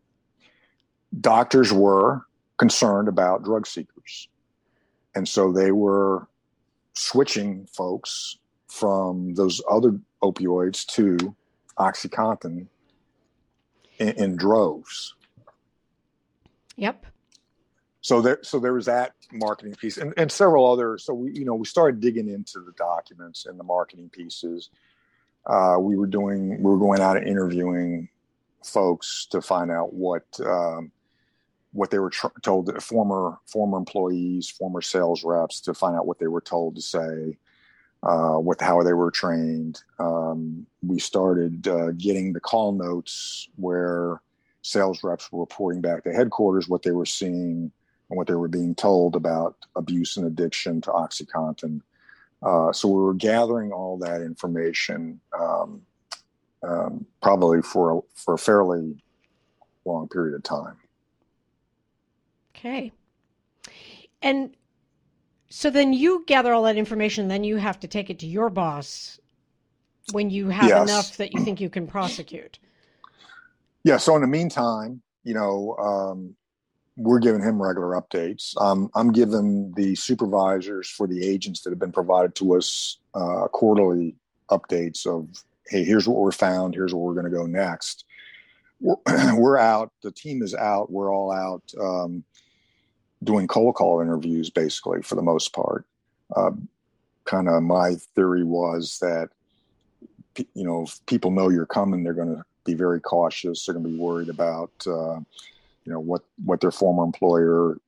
Speaker 3: doctors were concerned about drug seekers, and so they were switching folks from those other opioids to OxyContin in, in droves.
Speaker 2: Yep.
Speaker 3: So there, so there was that marketing piece, and, and several other. So we, you know, we started digging into the documents and the marketing pieces. Uh, we were doing, we were going out and interviewing folks to find out what um, what they were tr- told. Former former employees, former sales reps, to find out what they were told to say, uh, what how they were trained. Um, we started uh, getting the call notes where sales reps were reporting back to headquarters what they were seeing and what they were being told about abuse and addiction to OxyContin. Uh, so we were gathering all that information, um, um, probably for a, for a fairly long period of time.
Speaker 2: Okay. And so then you gather all that information, then you have to take it to your boss when you have
Speaker 3: Yes.
Speaker 2: enough that you think you can prosecute.
Speaker 3: Yeah. So in the meantime, you know, um, we're giving him regular updates. Um, I'm giving the supervisors for the agents that have been provided to us uh, quarterly updates of, hey, here's what we're found. Here's where we're going to go next. We're, we're out. The team is out. We're all out um, doing cold call interviews, basically, for the most part. Uh, kind of my theory was that, you know, if people know you're coming, they're going to be very cautious. They're going to be worried about, uh, you know, what what their former employer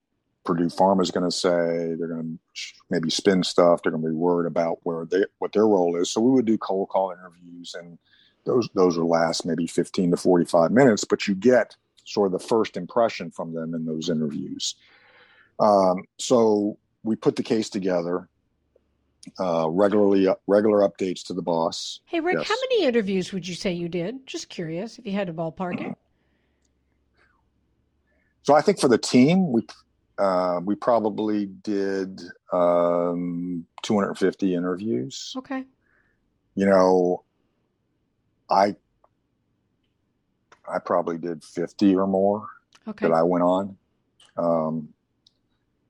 Speaker 3: Purdue Pharma is going to say. They're going to maybe spin stuff. They're going to be worried about where they what their role is. So we would do cold call interviews, and those those would last maybe 15 to 45 minutes. But you get sort of the first impression from them in those interviews. Um, so we put the case together. Uh, regularly, regular updates to the boss.
Speaker 2: Hey Rick, yes. how many interviews would you say you did? Just curious, if you had to ballpark it.
Speaker 3: So I think for the team, we uh, we probably did um, 250 interviews.
Speaker 2: Okay.
Speaker 3: You know, I I probably did 50 or more
Speaker 2: okay.
Speaker 3: that I went on. Um,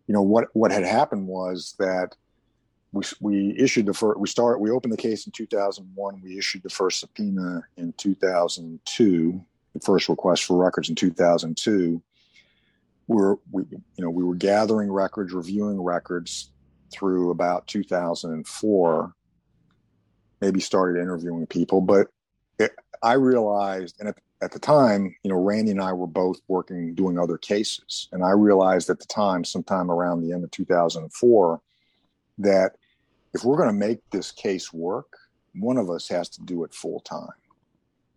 Speaker 3: you know what what had happened was that we we issued the first we start we opened the case in 2001. We issued the first subpoena in 2002. The first request for records in 2002 we were we you know we were gathering records, reviewing records through about 2004. Maybe started interviewing people, but I realized, and at, at the time, you know, Randy and I were both working doing other cases, and I realized at the time, sometime around the end of 2004, that if we're going to make this case work, one of us has to do it full time.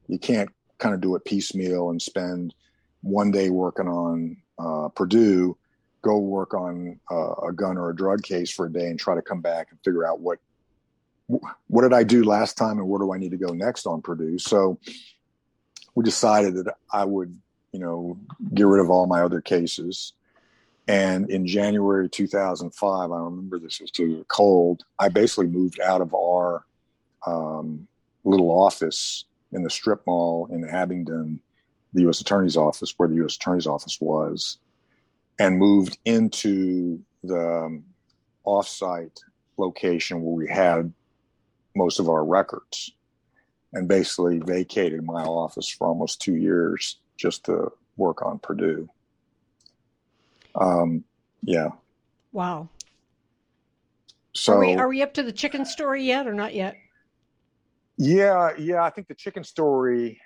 Speaker 3: You can't kind of do it piecemeal and spend one day working on uh, Purdue, go work on uh, a gun or a drug case for a day and try to come back and figure out what what did I do last time and where do I need to go next on Purdue. So we decided that I would, you know, get rid of all my other cases. And in January 2005, I remember this was too cold. I basically moved out of our um, little office in the strip mall in Abingdon the U.S. Attorney's Office, where the U.S. Attorney's Office was, and moved into the um, offsite location where we had most of our records, and basically vacated my office for almost two years just to work on Purdue. Um, yeah.
Speaker 2: Wow.
Speaker 3: So
Speaker 2: are we, are we up to the chicken story yet, or not yet?
Speaker 3: Yeah, yeah. I think the chicken story.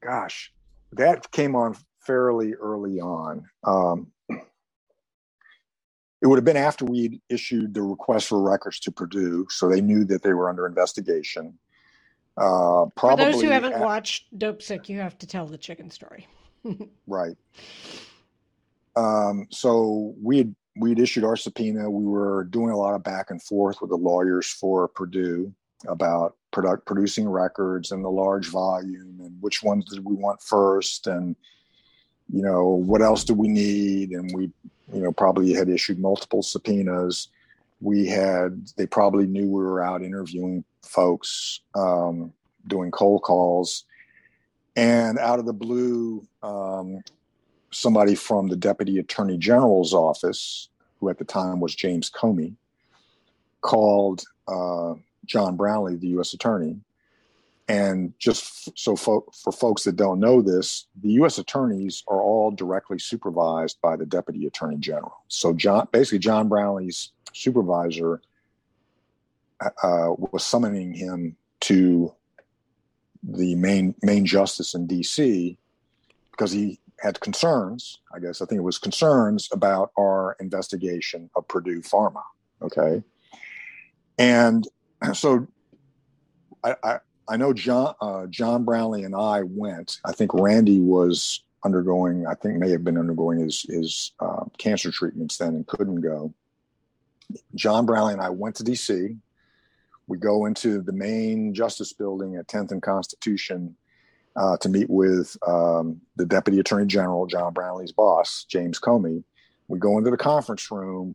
Speaker 3: Gosh, that came on fairly early on. Um, it would have been after we'd issued the request for records to Purdue, so they knew that they were under investigation. Uh, probably
Speaker 2: for those who haven't at, watched Dopesick, you have to tell the chicken story.
Speaker 3: right. Um, so we had we'd issued our subpoena. We were doing a lot of back and forth with the lawyers for Purdue about product producing records and the large volume and which ones did we want first and you know what else do we need and we you know probably had issued multiple subpoenas we had they probably knew we were out interviewing folks um, doing cold calls and out of the blue um, somebody from the deputy attorney general's office who at the time was james comey called uh, John Brownlee, the U.S. Attorney. And just so fo- for folks that don't know this, the U.S. attorneys are all directly supervised by the Deputy Attorney General. So John, basically, John Brownlee's supervisor uh, was summoning him to the main main justice in D.C. because he had concerns. I guess I think it was concerns about our investigation of Purdue Pharma. Okay, and so I, I, I know John uh, John Brownlee and I went. I think Randy was undergoing. I think may have been undergoing his his uh, cancer treatments then and couldn't go. John Brownlee and I went to D.C. We go into the main Justice Building at 10th and Constitution uh, to meet with um, the Deputy Attorney General, John Brownlee's boss, James Comey. We go into the conference room,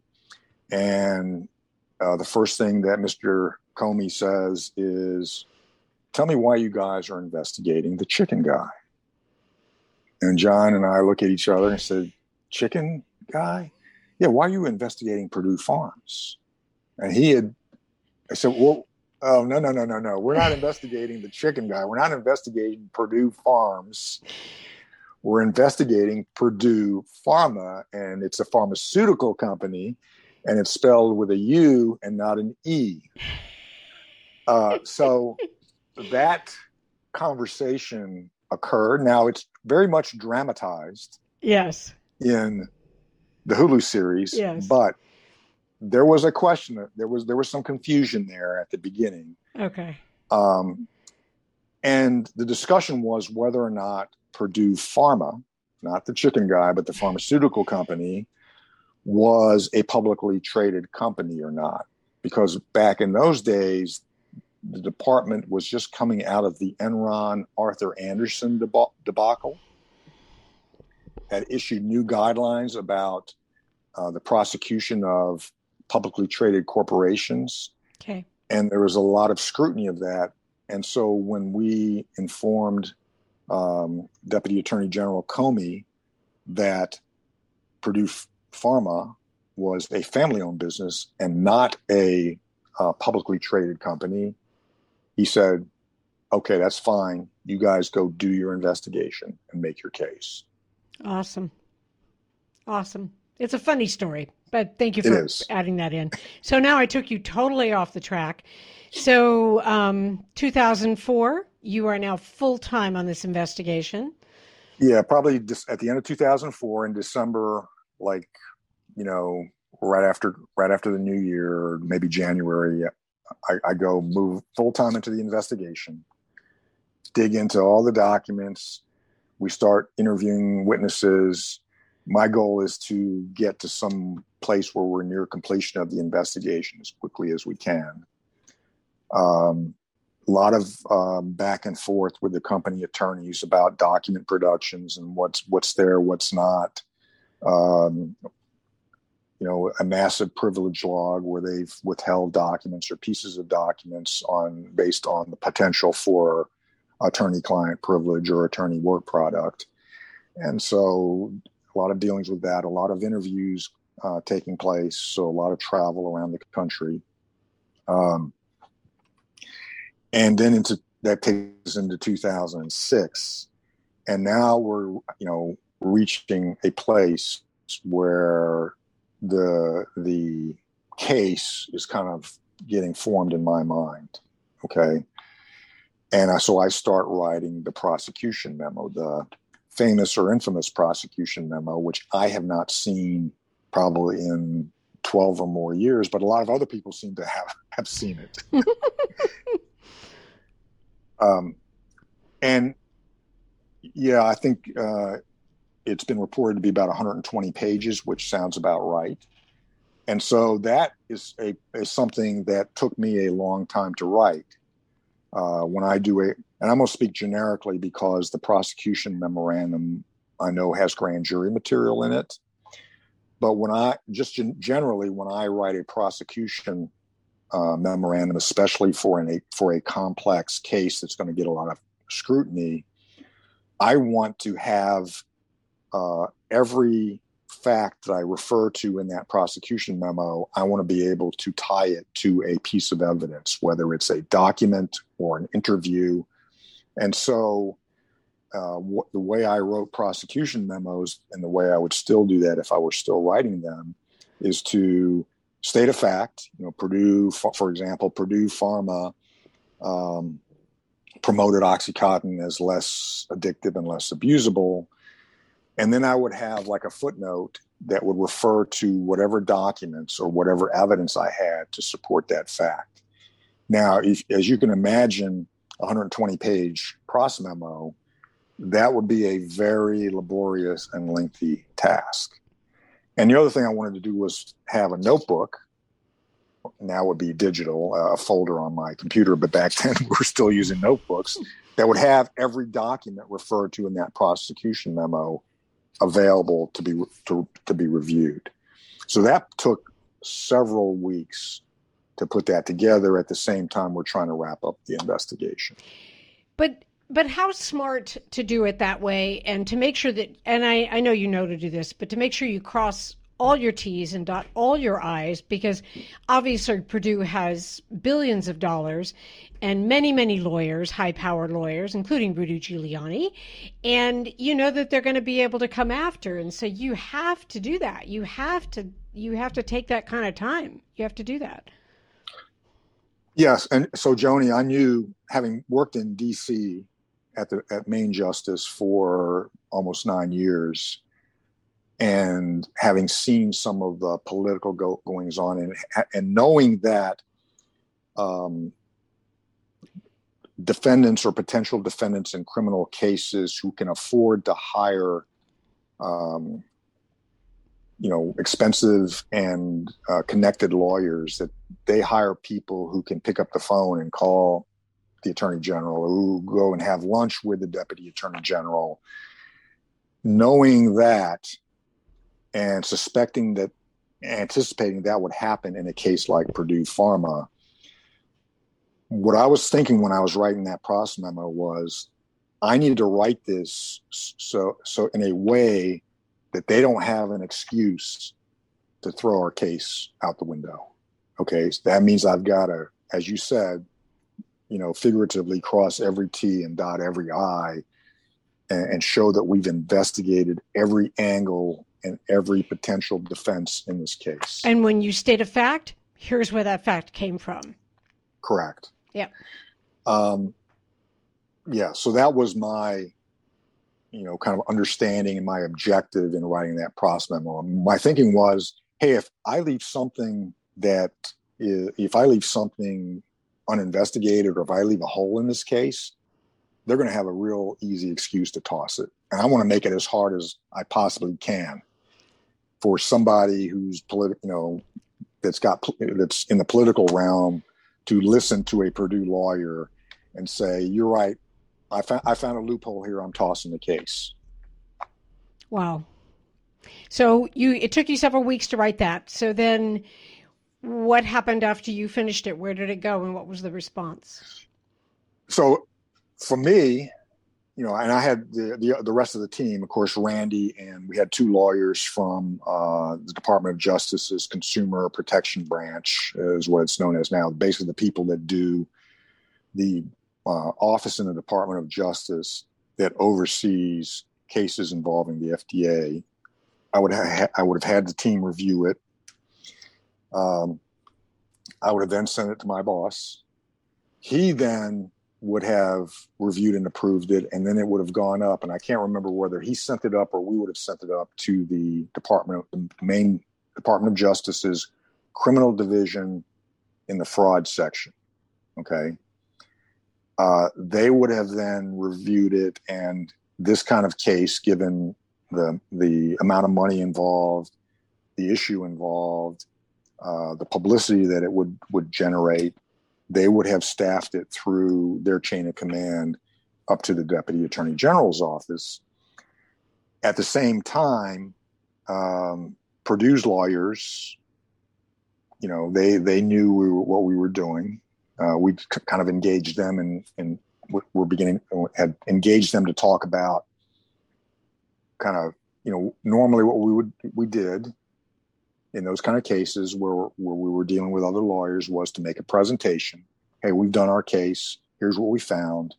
Speaker 3: and uh, the first thing that Mr. Comey says is, Tell me why you guys are investigating the chicken guy. And John and I look at each other and said, Chicken guy? Yeah, why are you investigating Purdue Farms? And he had, I said, Well, oh, no, no, no, no, no. We're not investigating the chicken guy. We're not investigating Purdue Farms. We're investigating Purdue Pharma, and it's a pharmaceutical company, and it's spelled with a U and not an E. Uh, so that conversation occurred. Now it's very much dramatized.
Speaker 2: Yes.
Speaker 3: In the Hulu series.
Speaker 2: Yes.
Speaker 3: But there was a question. There was there was some confusion there at the beginning.
Speaker 2: Okay.
Speaker 3: Um, and the discussion was whether or not Purdue Pharma, not the chicken guy, but the pharmaceutical company, was a publicly traded company or not. Because back in those days, the department was just coming out of the Enron Arthur Andersen debacle, had issued new guidelines about uh, the prosecution of publicly traded corporations.
Speaker 2: Okay.
Speaker 3: And there was a lot of scrutiny of that. And so when we informed um, Deputy Attorney General Comey that Purdue Pharma was a family owned business and not a uh, publicly traded company, he said, okay, that's fine. You guys go do your investigation and make your case.
Speaker 2: Awesome. Awesome. It's a funny story, but thank you for adding that in. So now I took you totally off the track. So, um, 2004, you are now full time on this investigation.
Speaker 3: Yeah, probably just at the end of 2004 in December, like you know, right after right after the new year, maybe January. I, I go move full time into the investigation, dig into all the documents. We start interviewing witnesses. My goal is to get to some place where we're near completion of the investigation as quickly as we can. Um, a lot of um, back and forth with the company attorneys about document productions and what's what's there, what's not. Um, you know, a massive privilege log where they've withheld documents or pieces of documents on based on the potential for attorney-client privilege or attorney work product, and so a lot of dealings with that, a lot of interviews uh, taking place, so a lot of travel around the country. Um, and then into that takes into 2006 and now we're you know reaching a place where the the case is kind of getting formed in my mind okay? And I, so i start writing the prosecution memo the famous or infamous prosecution memo which i have not seen probably in 12 or more years but a lot of other people seem to have have seen it. Um, and yeah, I think uh, it's been reported to be about 120 pages, which sounds about right. And so that is a is something that took me a long time to write. Uh, when I do a, and I'm going to speak generically because the prosecution memorandum I know has grand jury material in it. But when I just generally when I write a prosecution uh, memorandum, especially for an, a for a complex case that's going to get a lot of scrutiny. I want to have uh, every fact that I refer to in that prosecution memo, I want to be able to tie it to a piece of evidence, whether it's a document or an interview. And so, uh, wh- the way I wrote prosecution memos and the way I would still do that if I were still writing them is to state a fact. You know, Purdue, for example, Purdue Pharma um, promoted OxyContin as less addictive and less abusable. And then I would have like a footnote that would refer to whatever documents or whatever evidence I had to support that fact. Now, if, as you can imagine, a 120 page cross memo, that would be a very laborious and lengthy task. And the other thing I wanted to do was have a notebook. Now would be digital, uh, a folder on my computer, but back then we were still using notebooks that would have every document referred to in that prosecution memo available to be to, to be reviewed. So that took several weeks to put that together at the same time we're trying to wrap up the investigation.
Speaker 2: But but how smart to do it that way and to make sure that and I, I know you know to do this but to make sure you cross all your t's and dot all your i's because obviously purdue has billions of dollars and many many lawyers high powered lawyers including rudy giuliani and you know that they're going to be able to come after. And so you have to do that. You have to you have to take that kind of time. You have to do that.
Speaker 3: Yes and so joni i knew having worked in dc at the at Main Justice for almost nine years, and having seen some of the political go- goings on and and knowing that um, defendants or potential defendants in criminal cases who can afford to hire um, you know expensive and uh, connected lawyers that they hire people who can pick up the phone and call the attorney general who go and have lunch with the deputy attorney general. Knowing that and suspecting that anticipating that would happen in a case like Purdue Pharma what I was thinking when I was writing that process memo was I need to write this so so in a way that they don't have an excuse to throw our case out the window. Okay, so that means I've got to, as you said, you know, figuratively cross every T and dot every I, and, and show that we've investigated every angle and every potential defense in this case.
Speaker 2: And when you state a fact, here's where that fact came from.
Speaker 3: Correct.
Speaker 2: Yeah.
Speaker 3: Um, yeah. So that was my, you know, kind of understanding and my objective in writing that process memo. My thinking was, hey, if I leave something that is, if I leave something uninvestigated or if I leave a hole in this case, they're going to have a real easy excuse to toss it. And I want to make it as hard as I possibly can for somebody who's political, you know, that's got that's in the political realm to listen to a Purdue lawyer and say, "You're right. I found I found a loophole here. I'm tossing the case."
Speaker 2: Wow. So you it took you several weeks to write that. So then what happened after you finished it? Where did it go and what was the response?
Speaker 3: So for me, you know, and I had the, the, the rest of the team, of course, Randy, and we had two lawyers from uh, the Department of Justice's Consumer Protection Branch, is what it's known as now. Basically, the people that do the uh, office in the Department of Justice that oversees cases involving the FDA. I would ha- I would have had the team review it. Um, I would have then sent it to my boss. He then would have reviewed and approved it, and then it would have gone up. And I can't remember whether he sent it up or we would have sent it up to the department, the main Department of Justice's criminal division in the fraud section. Okay. Uh, they would have then reviewed it, and this kind of case, given the the amount of money involved, the issue involved, uh, the publicity that it would would generate, they would have staffed it through their chain of command up to the deputy attorney general's office. At the same time, um, Purdue's lawyers, you know, they they knew we were, what we were doing. Uh, we kind of engaged them and and we're beginning had engaged them to talk about kind of you know normally what we would we did in those kind of cases where where we were dealing with other lawyers was to make a presentation. Hey, we've done our case. Here's what we found.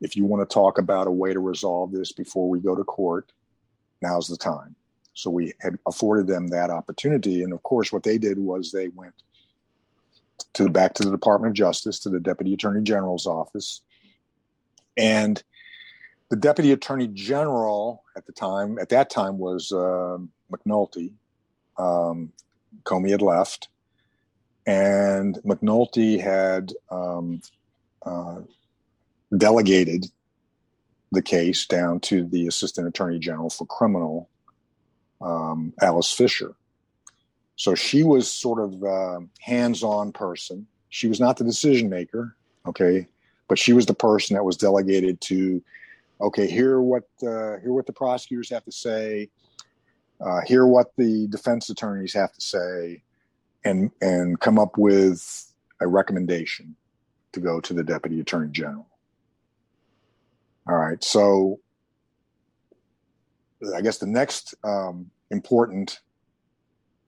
Speaker 3: If you want to talk about a way to resolve this before we go to court, now's the time. So we had afforded them that opportunity. And of course, what they did was they went to back to the Department of Justice, to the Deputy Attorney General's office. And the Deputy Attorney General at the time, at that time, was uh, McNulty, um, Comey had left, and McNulty had um, uh, delegated the case down to the Assistant Attorney General for Criminal, um, Alice Fisher. So she was sort of a hands-on person. She was not the decision maker, okay, but she was the person that was delegated to, okay, hear what uh, hear what the prosecutors have to say, uh, hear what the defense attorneys have to say, and and come up with a recommendation to go to the deputy attorney general. All right, so I guess the next um, important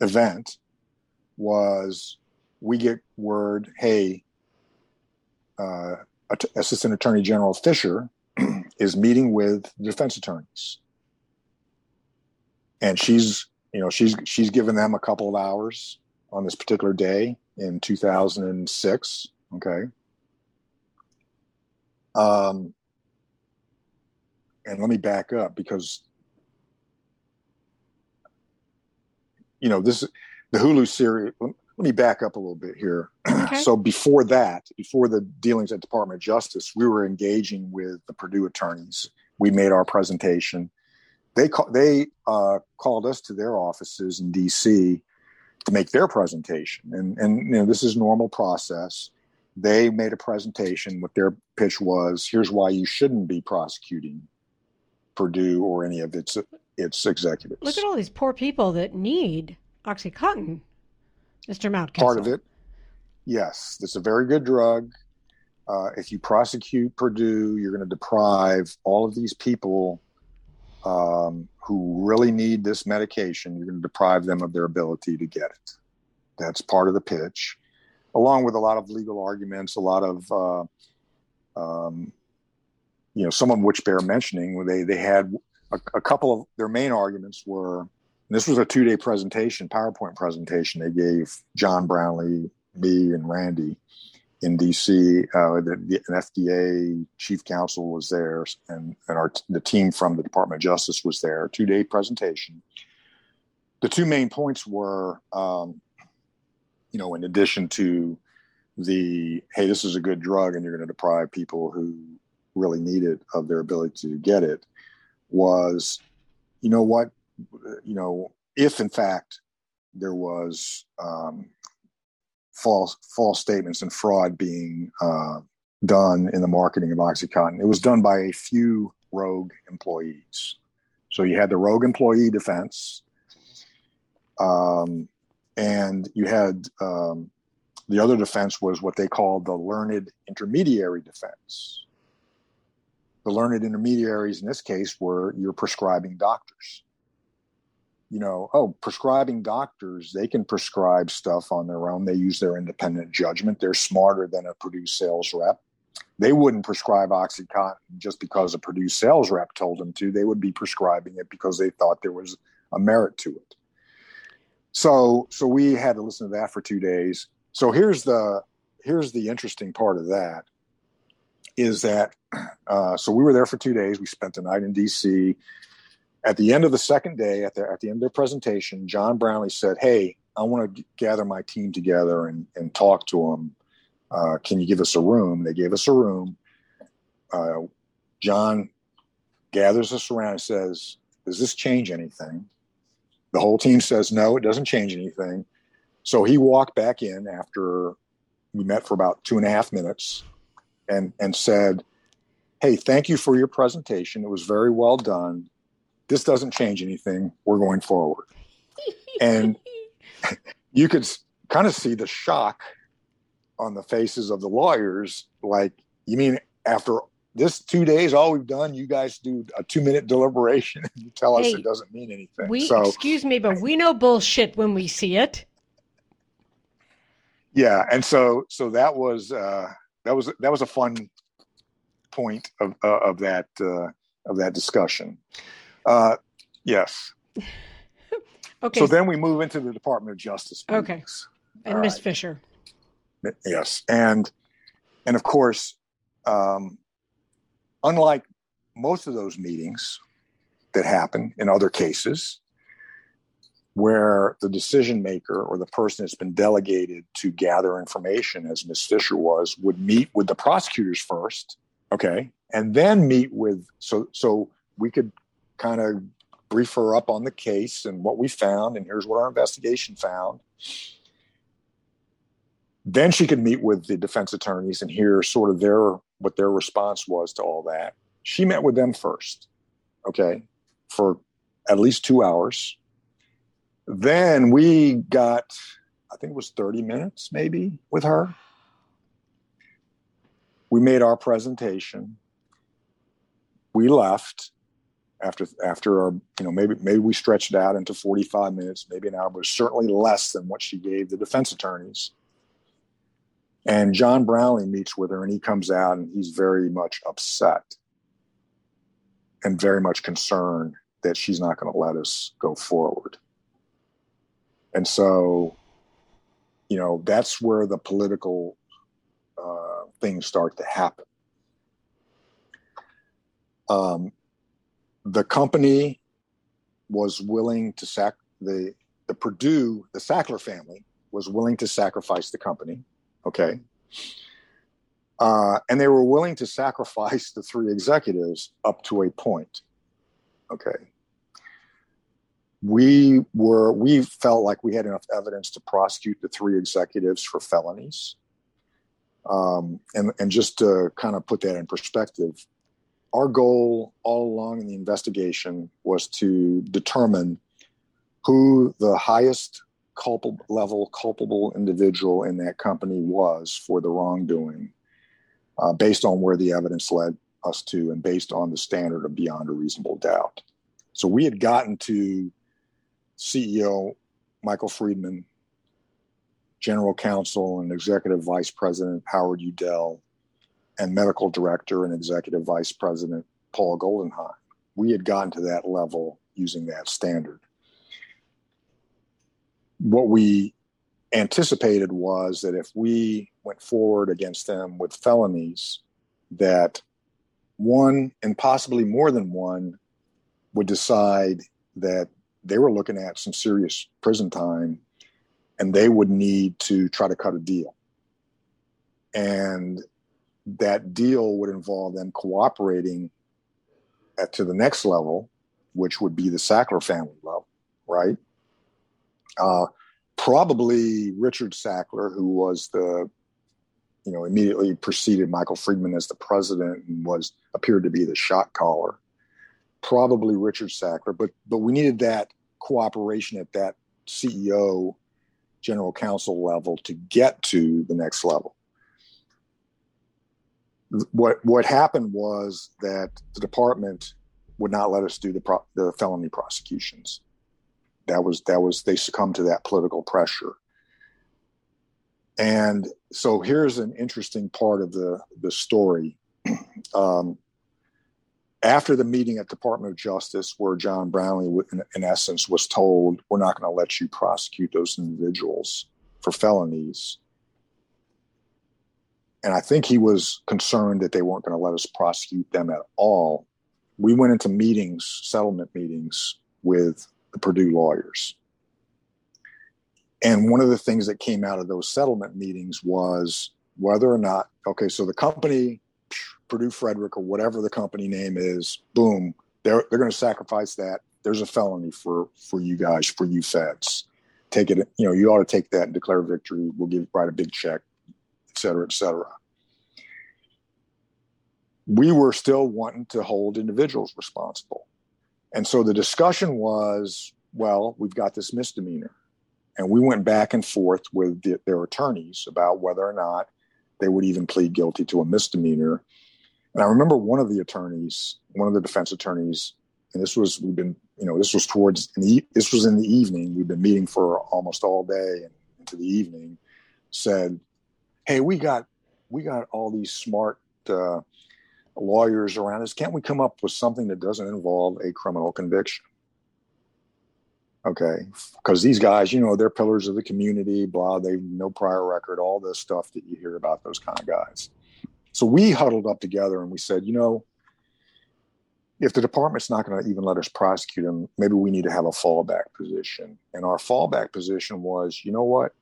Speaker 3: event was we get word, hey, uh, Assistant Attorney General Fisher is meeting with defense attorneys and she's you know she's she's given them a couple of hours on this particular day in 2006 okay um and let me back up because you know, this the Hulu series. Let me back up a little bit here.
Speaker 2: Okay.
Speaker 3: so before that, before the dealings at Department of Justice, we were engaging with the Purdue attorneys. We made our presentation. They call, they uh, called us to their offices in D.C. to make their presentation, and and you know this is normal process. They made a presentation. What their pitch was: here's why you shouldn't be prosecuting Purdue or any of its its executives.
Speaker 2: Look at all these poor people that need OxyContin, Mr. Mountcastle.
Speaker 3: part of it. Yes, it's a very good drug. Uh, if you prosecute Purdue, you're going to deprive all of these people um, who really need this medication. You're going to deprive them of their ability to get it. That's part of the pitch, along with a lot of legal arguments, a lot of, uh, um, you know, some of which bear mentioning. They they had a, a couple of their main arguments were. this was a two day presentation, PowerPoint presentation they gave John Brownlee, me, and Randy in DC. Uh, the, the an FDA chief counsel was there, and and our the team from the Department of Justice was there. Two day presentation. The two main points were, um, you know, in addition to the hey, this is a good drug, and you're going to deprive people who really need it of their ability to get it, was, you know what, you know, if in fact there was um, false false statements and fraud being uh, done in the marketing of OxyContin. It was done by a few rogue employees. So you had the rogue employee defense, um, and you had um, the other defense was what they called the learned intermediary defense. The learned intermediaries in this case were your prescribing doctors you know, oh, prescribing doctors, they can prescribe stuff on their own. They use their independent judgment. They're smarter than a Purdue sales rep. They wouldn't prescribe Oxycontin just because a Purdue sales rep told them to. They would be prescribing it because they thought there was a merit to it. So, so we had to listen to that for two days. So here's the here's the interesting part of that is that uh, so we were there for two days. We spent the night in D.C at the end of the second day, at the at the end of their presentation, John Brownlee said, "Hey, I want to gather my team together and and talk to them. Uh, can you give us a room?" They gave us a room. Uh, John gathers us around and says, "Does this change anything?" The whole team says, "No, it doesn't change anything." So he walked back in after we met for about two and a half minutes, and and said, "Hey, thank you for your presentation. It was very well done." This doesn't change anything. We're going forward. and you could kind of see the shock on the faces of the lawyers. Like, you mean after this two days, all we've done, you guys do a two minute deliberation and you tell us it doesn't mean anything.
Speaker 2: We
Speaker 3: so,
Speaker 2: excuse me, but we know bullshit when we see it.
Speaker 3: yeah. And so, so that was, uh, that was, that was a fun point of, uh, of that, uh, of that discussion. Uh, yes.
Speaker 2: Okay.
Speaker 3: So then we move into the Department of Justice.
Speaker 2: Okay. and Miss
Speaker 3: right.
Speaker 2: Fisher.
Speaker 3: Yes, and and of course, um, unlike most of those meetings that happen in other cases, where the decision maker or the person that's been delegated to gather information, as Ms. Fisher was, would meet with the prosecutors first, okay, and then meet with so so we could kind of brief her up on the case and what we found, and here's what our investigation found. Then she could meet with the defense attorneys and hear sort of their what their response was to all that. She met with them first okay for at least two hours. Then we got i think it was 30 minutes maybe with her. We made our presentation. We left after after our you know maybe maybe we stretched out into 45 minutes maybe an hour but certainly less than what she gave the defense attorneys and John Brownlee meets with her, and he comes out and he's very much upset and very much concerned that she's not going to let us go forward. And so, you know, that's where the political uh, things start to happen. Um, the company was willing to sac the the Purdue, the Sackler family, was willing to sacrifice the company. Okay. Uh, and they were willing to sacrifice the three executives up to a point. Okay. We were, we felt like we had enough evidence to prosecute the three executives for felonies. Um, and, and just to kind of put that in perspective, our goal all along in the investigation was to determine who the highest culpable level culpable individual in that company was for the wrongdoing uh, based on where the evidence led us to and based on the standard of beyond a reasonable doubt. So we had gotten to ceo michael friedman general counsel and executive vice president howard udell and medical director and executive vice president paul goldenheim we had gotten to that level using that standard what we anticipated was that if we went forward against them with felonies, that one and possibly more than one would decide that they were looking at some serious prison time and they would need to try to cut a deal. And that deal would involve them cooperating at, to the next level, which would be the Sackler family level, right? Uh, probably Richard Sackler, who was the, you know, immediately preceded Michael Friedman as the president and was appeared to be the shot caller. Probably Richard Sackler, but but we needed that cooperation at that CEO, general counsel level to get to the next level. What what happened was that the department would not let us do the pro- the felony prosecutions. That was that was they succumbed to that political pressure. And so here's an interesting part of the the story. Um, after the meeting at the department of justice where john brownlee in, in essence was told we're not going to let you prosecute those individuals for felonies and i think he was concerned that they weren't going to let us prosecute them at all we went into meetings settlement meetings with the Purdue lawyers. And one of the things that came out of those settlement meetings was whether or not, okay, so the company, Purdue Frederick or whatever the company name is, boom, they're, they're going to sacrifice that. There's a felony for, for you guys, for you feds. Take it, you know, you ought to take that and declare victory. We'll give, write a big check, et cetera, et cetera. We were still wanting to hold individuals responsible. And so the discussion was, well, we've got this misdemeanor. And we went back and forth with the, their attorneys about whether or not they would even plead guilty to a misdemeanor. And I remember one of the attorneys, one of the defense attorneys, and this was we've been, you know, this was towards the, this was in the evening. We've been meeting for almost all day and into the evening. Said, "Hey, we got we got all these smart uh, lawyers around us, can't we come up with something that doesn't involve a criminal conviction? Okay, because these guys, you know, they're pillars of the community, blah, they've no prior record, all this stuff that you hear about those kind of guys. So we huddled up together and we said, you know, if the department's not going to even let us prosecute them, maybe we need to have a fallback position. And our fallback position was, you know what?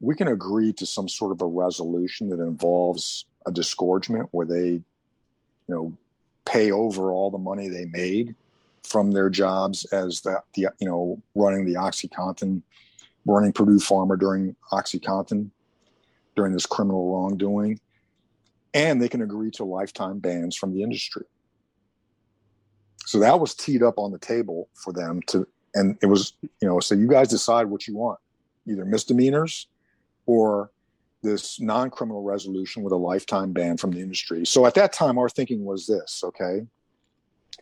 Speaker 3: We can agree to some sort of a resolution that involves a disgorgement where they you know pay over all the money they made from their jobs as the, the you know running the OxyContin, running Purdue Pharma during OxyContin during this criminal wrongdoing, and they can agree to lifetime bans from the industry. So that was teed up on the table for them to, and it was you know so you guys decide what you want, either misdemeanors or this non-criminal resolution with a lifetime ban from the industry. So at that time, our thinking was this: okay,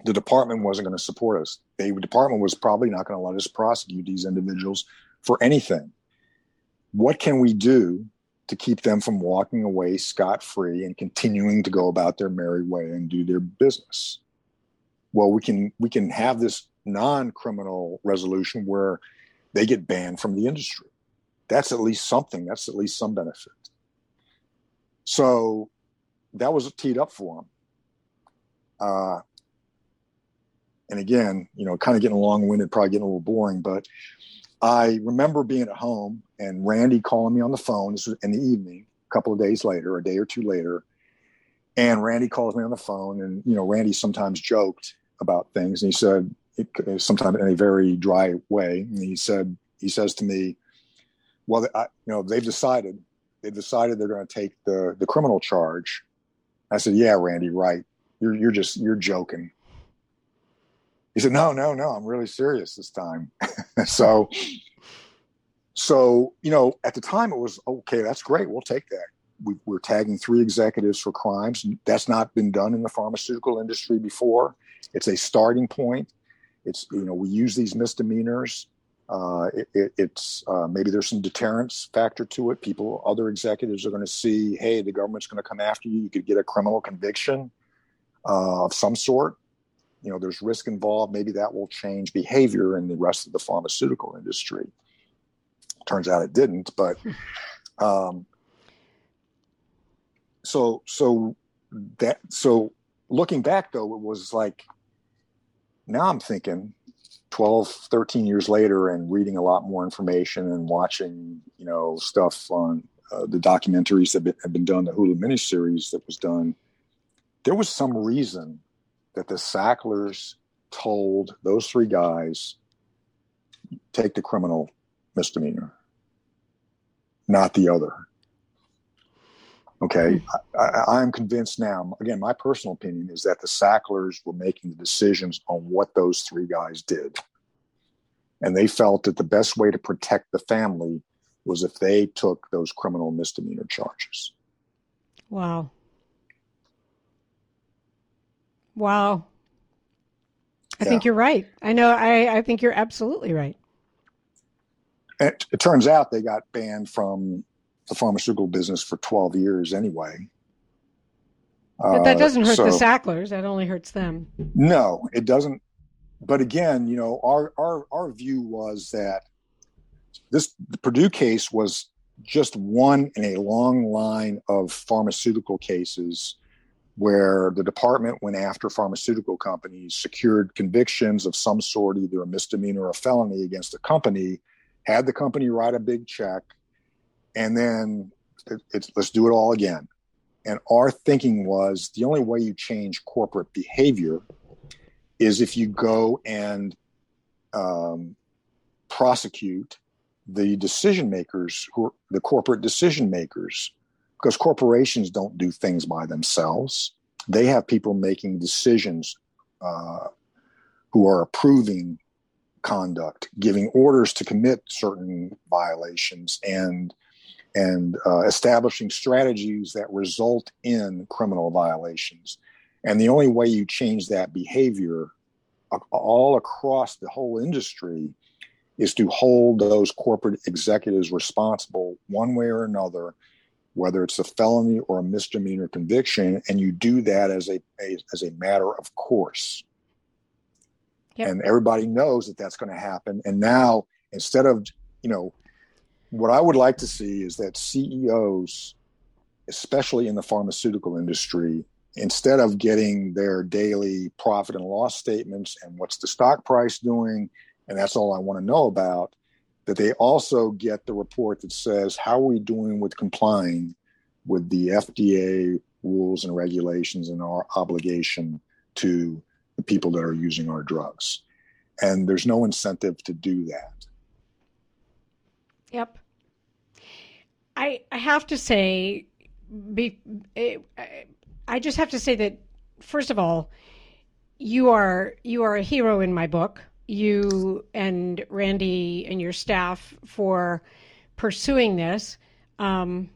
Speaker 3: the department wasn't going to support us. The department was probably not going to let us prosecute these individuals for anything. What can we do to keep them from walking away scot free and continuing to go about their merry way and do their business? Well, we can we can have this non-criminal resolution where they get banned from the industry that's at least something. That's at least some benefit. So that was teed up for him. Uh, and again, you know, kind of getting long winded, probably getting a little boring, but I remember being at home and Randy calling me on the phone. This was in the evening, a couple of days later, a day or two later. And Randy calls me on the phone, and you know, Randy sometimes joked about things, and he said, sometimes in a very dry way, and he said, he says to me, "Well, I, you know, they've decided, they've decided they're going to take the the criminal charge." I said, "Yeah, Randy, right. You're you're just you're joking." He said, "No, no, no. I'm really serious this time." so, so you know, at the time it was okay. That's great. We'll take that. We, we're tagging three executives for crimes. That's not been done in the pharmaceutical industry before. It's a starting point. It's you know we use these misdemeanors. Uh, it, it, it's uh, maybe there's some deterrence factor to it. People, other executives are going to see, hey, the government's going to come after you. You could get a criminal conviction uh, of some sort you know there's risk involved maybe that will change behavior in the rest of the pharmaceutical industry turns out it didn't but um, so so that so looking back though it was like now i'm thinking 12 13 years later and reading a lot more information and watching you know stuff on uh, the documentaries that have been done the hulu miniseries that was done there was some reason that the Sacklers told those three guys take the criminal misdemeanor, not the other. Okay, hmm. I, am convinced now. Again, my personal opinion is that the Sacklers were making the decisions on what those three guys did, and they felt that the best way to protect the family was if they took those criminal misdemeanor charges.
Speaker 2: Wow. Wow. I yeah. think you're right. I know. I, I think you're absolutely right.
Speaker 3: It, it, turns out they got banned from the pharmaceutical business for 12 years anyway.
Speaker 2: But that uh, doesn't hurt uh, so, the Sacklers. That only hurts them.
Speaker 3: No, it doesn't. But again, you know, our our our view was that this the Purdue case was just one in a long line of pharmaceutical cases where the department went after pharmaceutical companies, secured convictions of some sort, either a misdemeanor or a felony against a company, had the company write a big check, and then it, let's do it all again. And our thinking was the only way you change corporate behavior is if you go and um, prosecute the decision makers who are the corporate decision makers because corporations don't do things by themselves. They have people making decisions uh, who are approving conduct, giving orders to commit certain violations, and and uh, establishing strategies that result in criminal violations. And the only way you change that behavior all across the whole industry is to hold those corporate executives responsible one way or another whether it's a felony or a misdemeanor conviction, and you do that as a, a as a matter of course. Yep. And everybody knows that that's going to happen. And now, instead of you know, what I would like to see is that CEOs, especially in the pharmaceutical industry, instead of getting their daily profit and loss statements and what's the stock price doing, and that's all I want to know about, that they also get the report that says how are we doing with complying with the FDA rules and regulations and our obligation to the people that are using our drugs. And there's no incentive to do that.
Speaker 2: Yep. I I have to say be I just have to say that first of all you are you are a hero in my book you and Randy and your staff for pursuing this. Um,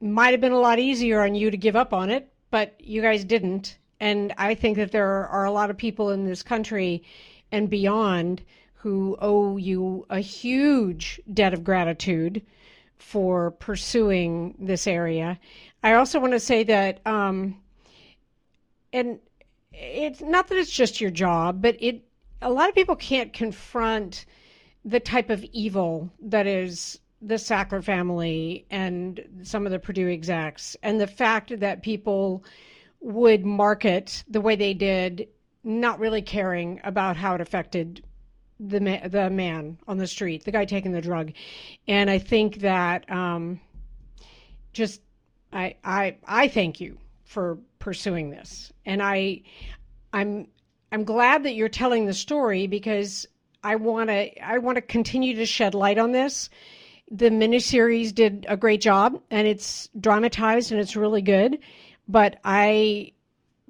Speaker 2: might have been a lot easier on you to give up on it, but you guys didn't. And I think that there are a lot of people in this country and beyond who owe you a huge debt of gratitude for pursuing this area. I also want to say that, um, and it's not that it's just your job, but it a lot of people can't confront the type of evil that is the Sackler family and some of the Purdue execs, and the fact that people would market the way they did, not really caring about how it affected the ma- the man on the street, the guy taking the drug, and I think that um, just I I I thank you for pursuing this, and I I'm I'm glad that you're telling the story because I want to I want to continue to shed light on this. The miniseries did a great job, and it's dramatized and it's really good. But I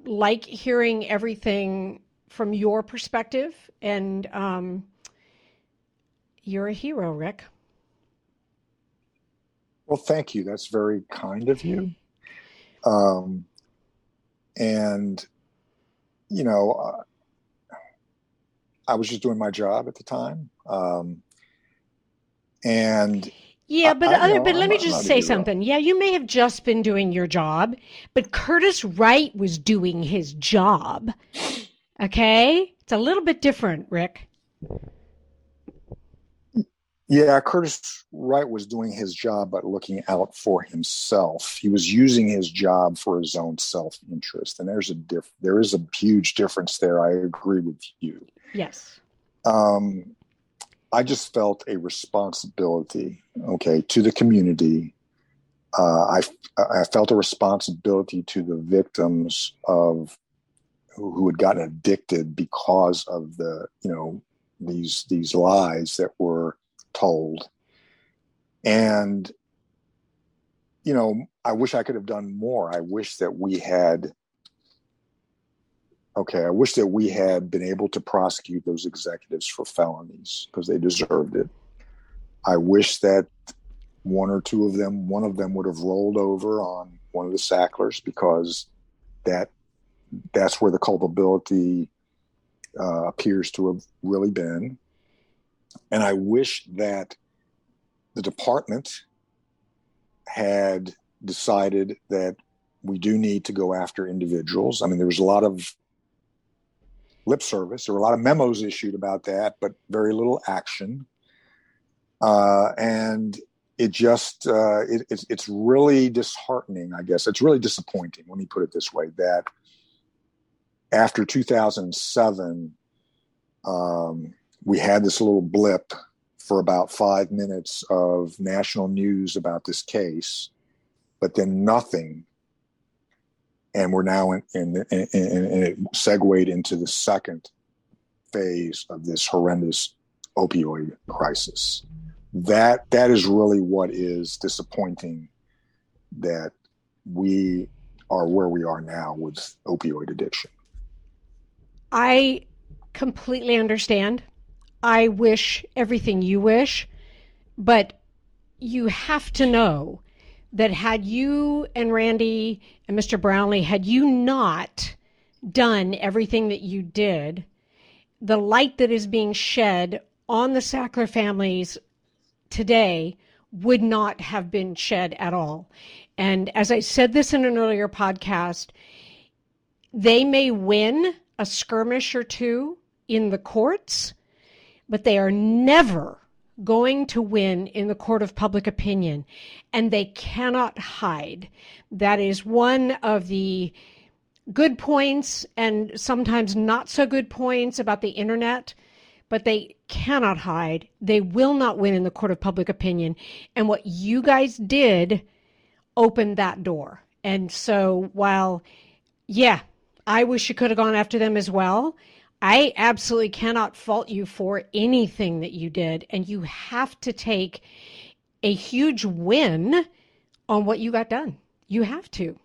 Speaker 2: like hearing everything from your perspective, and um, you're a hero, Rick.
Speaker 3: Well, thank you. That's very kind of you. Um, and you know, uh, I was just doing my job at the time. Um, and
Speaker 2: yeah, but I, but let I'm me just say something. Yeah, you may have just been doing your job, but Curtis Wright was doing his job. Okay? It's a little bit different, Rick.
Speaker 3: Yeah, Curtis Wright was doing his job but looking out for himself. He was using his job for his own self-interest, and there's a diff- there is a huge difference there. I agree with you.
Speaker 2: Yes.
Speaker 3: Um, I just felt a responsibility, okay, to the community. Uh, I I felt a responsibility to the victims of who, had gotten addicted because of the you know these these lies that were told. And, you know, I wish I could have done more. I wish that we had, okay, I wish that we had been able to prosecute those executives for felonies because they deserved it. I wish that one or two of them, one of them would have rolled over on one of the Sacklers because that that's where the culpability uh, appears to have really been. And I wish that the department had decided that we do need to go after individuals. I mean, there was a lot of lip service. There were a lot of memos issued about that, but very little action. Uh, and it just uh, it, it's it's really disheartening. I guess it's really disappointing. Let me put it this way: that after 2007, um, we had this little blip for about five minutes of national news about this case, but then nothing. And we're now in, in, in, in it segued into the second phase of this horrendous opioid crisis. That that is really what is disappointing that we are where we are now with opioid addiction.
Speaker 2: I completely understand I wish everything you wish, but you have to know that had you and Randy and Mr. Brownlee, had you not done everything that you did, the light that is being shed on the Sackler families today would not have been shed at all. And as I said this in an earlier podcast, they may win a skirmish or two in the courts, but they are never going to win in the court of public opinion, and they cannot hide. That is one of the good points and sometimes not so good points about the internet, but they cannot hide. They will not win in the court of public opinion. And what you guys did opened that door. And so while, yeah, I wish you could have gone after them as well. I absolutely cannot fault you for anything that you did. And you have to take a huge win on what you got done. You have to.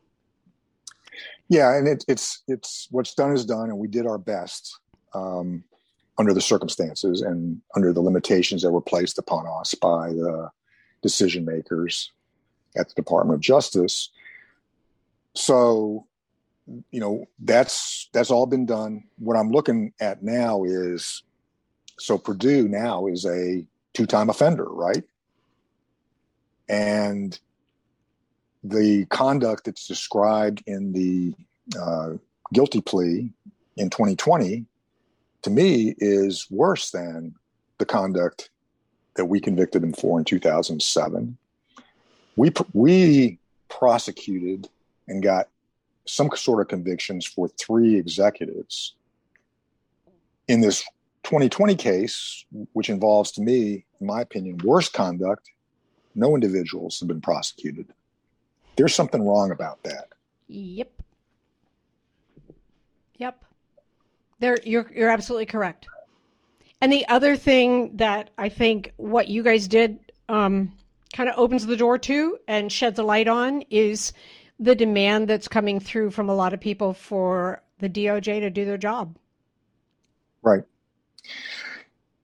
Speaker 3: Yeah, and it, it's it's what's done is done, and we did our best um, under the circumstances and under the limitations that were placed upon us by the decision makers at the Department of Justice. So you know that's that's all been done. What i'm looking at now is so purdue now is a two-time offender right? And the conduct that's described in the uh, guilty plea in 2020 to me is worse than the conduct that we convicted him for in 2007 we we prosecuted and got some sort of convictions for three executives in this 2020 case, which involves, to me, in my opinion, worse conduct, no individuals have been prosecuted. There's something wrong about that.
Speaker 2: Yep. Yep. There, you're you're absolutely correct. And the other thing that I think what you guys did um, kind of opens the door to and sheds a light on is the demand that's coming through from a lot of people for the DOJ to do their job.
Speaker 3: Right.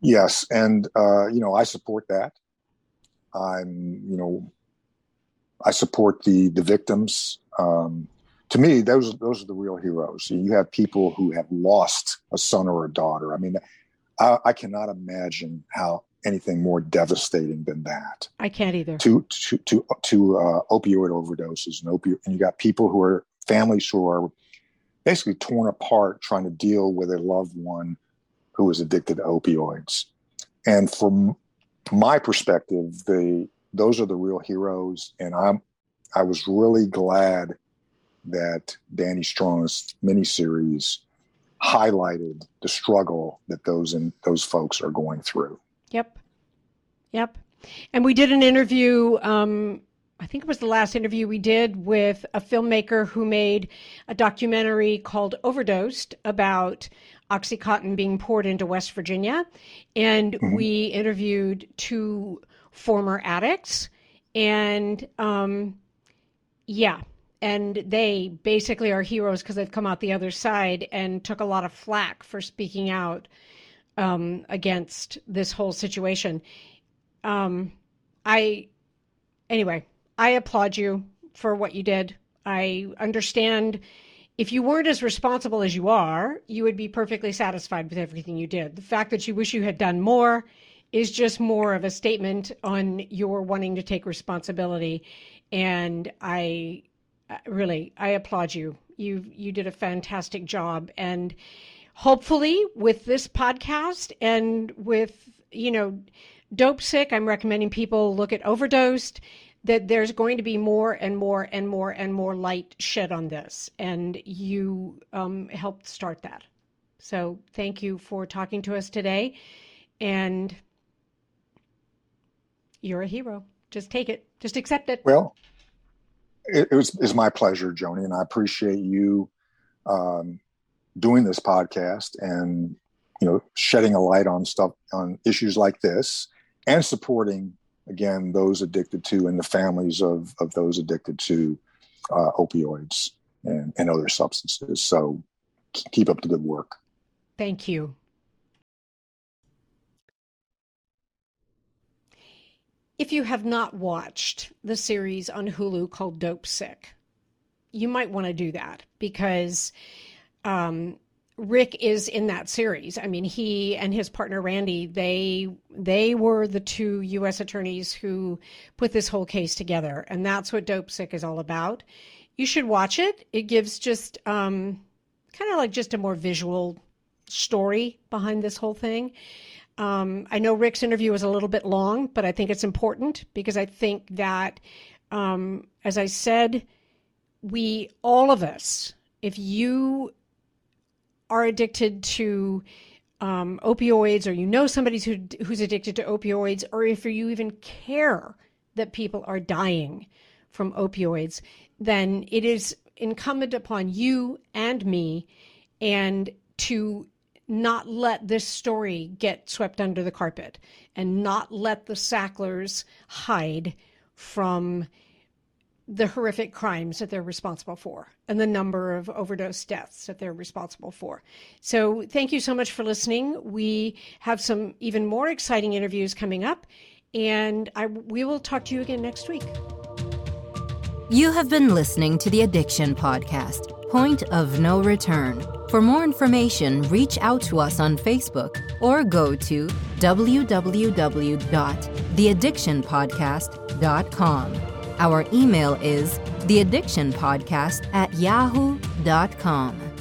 Speaker 3: Yes, and uh, you know I support that. I'm, you know, I support the the victims. Um, to me, those those are the real heroes. You have people who have lost a son or a daughter. I mean, I, I cannot imagine how anything more devastating than that.
Speaker 2: I can't either.
Speaker 3: To to to to uh, opioid overdoses and opioid, and you got people who are families who are basically torn apart trying to deal with a loved one who is addicted to opioids. And from my perspective, the those are the real heroes, and I'm I was really glad that Danny Strong's miniseries highlighted the struggle that those and those folks are going through.
Speaker 2: Yep, yep. And we did an interview. Um, I think it was the last interview we did with a filmmaker who made a documentary called Overdosed about Oxycontin being poured into West Virginia. And mm-hmm. we interviewed two former addicts. And um, yeah, and they basically are heroes because they've come out the other side and took a lot of flack for speaking out um, against this whole situation. Um, I, anyway, I applaud you for what you did. I understand if you weren't as responsible as you are, you would be perfectly satisfied with everything you did. The fact that you wish you had done more is just more of a statement on your wanting to take responsibility. And I really, I applaud you. You you did a fantastic job, and hopefully with this podcast and with you know, Dopesick I'm recommending people look at Overdosed that there's going to be more and more and more and more light shed on this. And you um, helped start that. So thank you for talking to us today. And you're a hero. Just take it, just accept it.
Speaker 3: Well, it, was it's my pleasure, Joni, and I appreciate you um, doing this podcast and you know shedding a light on stuff on issues like this and supporting again those addicted to and the families of of those addicted to uh, opioids and, and other substances. So keep up the good work.
Speaker 2: Thank you. If you have not watched the series on Hulu called Dopesick you might want to do that because um, Rick is in that series. I mean, he and his partner Randy, they they were the two U.S. attorneys who put this whole case together, and that's what Dopesick is all about. You should watch it. It gives just um, kind of like just a more visual story behind this whole thing. Um, I know Rick's interview was a little bit long, but I think it's important because I think that, um, as I said, we all of us, if you are addicted to um, opioids or you know somebody who, who's addicted to opioids or if you even care that people are dying from opioids, then it is incumbent upon you and me and to not let this story get swept under the carpet and not let the Sacklers hide from the horrific crimes that they're responsible for and the number of overdose deaths that they're responsible for. So, thank you so much for listening. We have some even more exciting interviews coming up, and I, we will talk to you again next week.
Speaker 1: You have been listening to the Addiction Podcast, Point of No Return. For more information, reach out to us on Facebook or go to www.theaddictionpodcast.com. Our email is theaddictionpodcast at yahoo.com.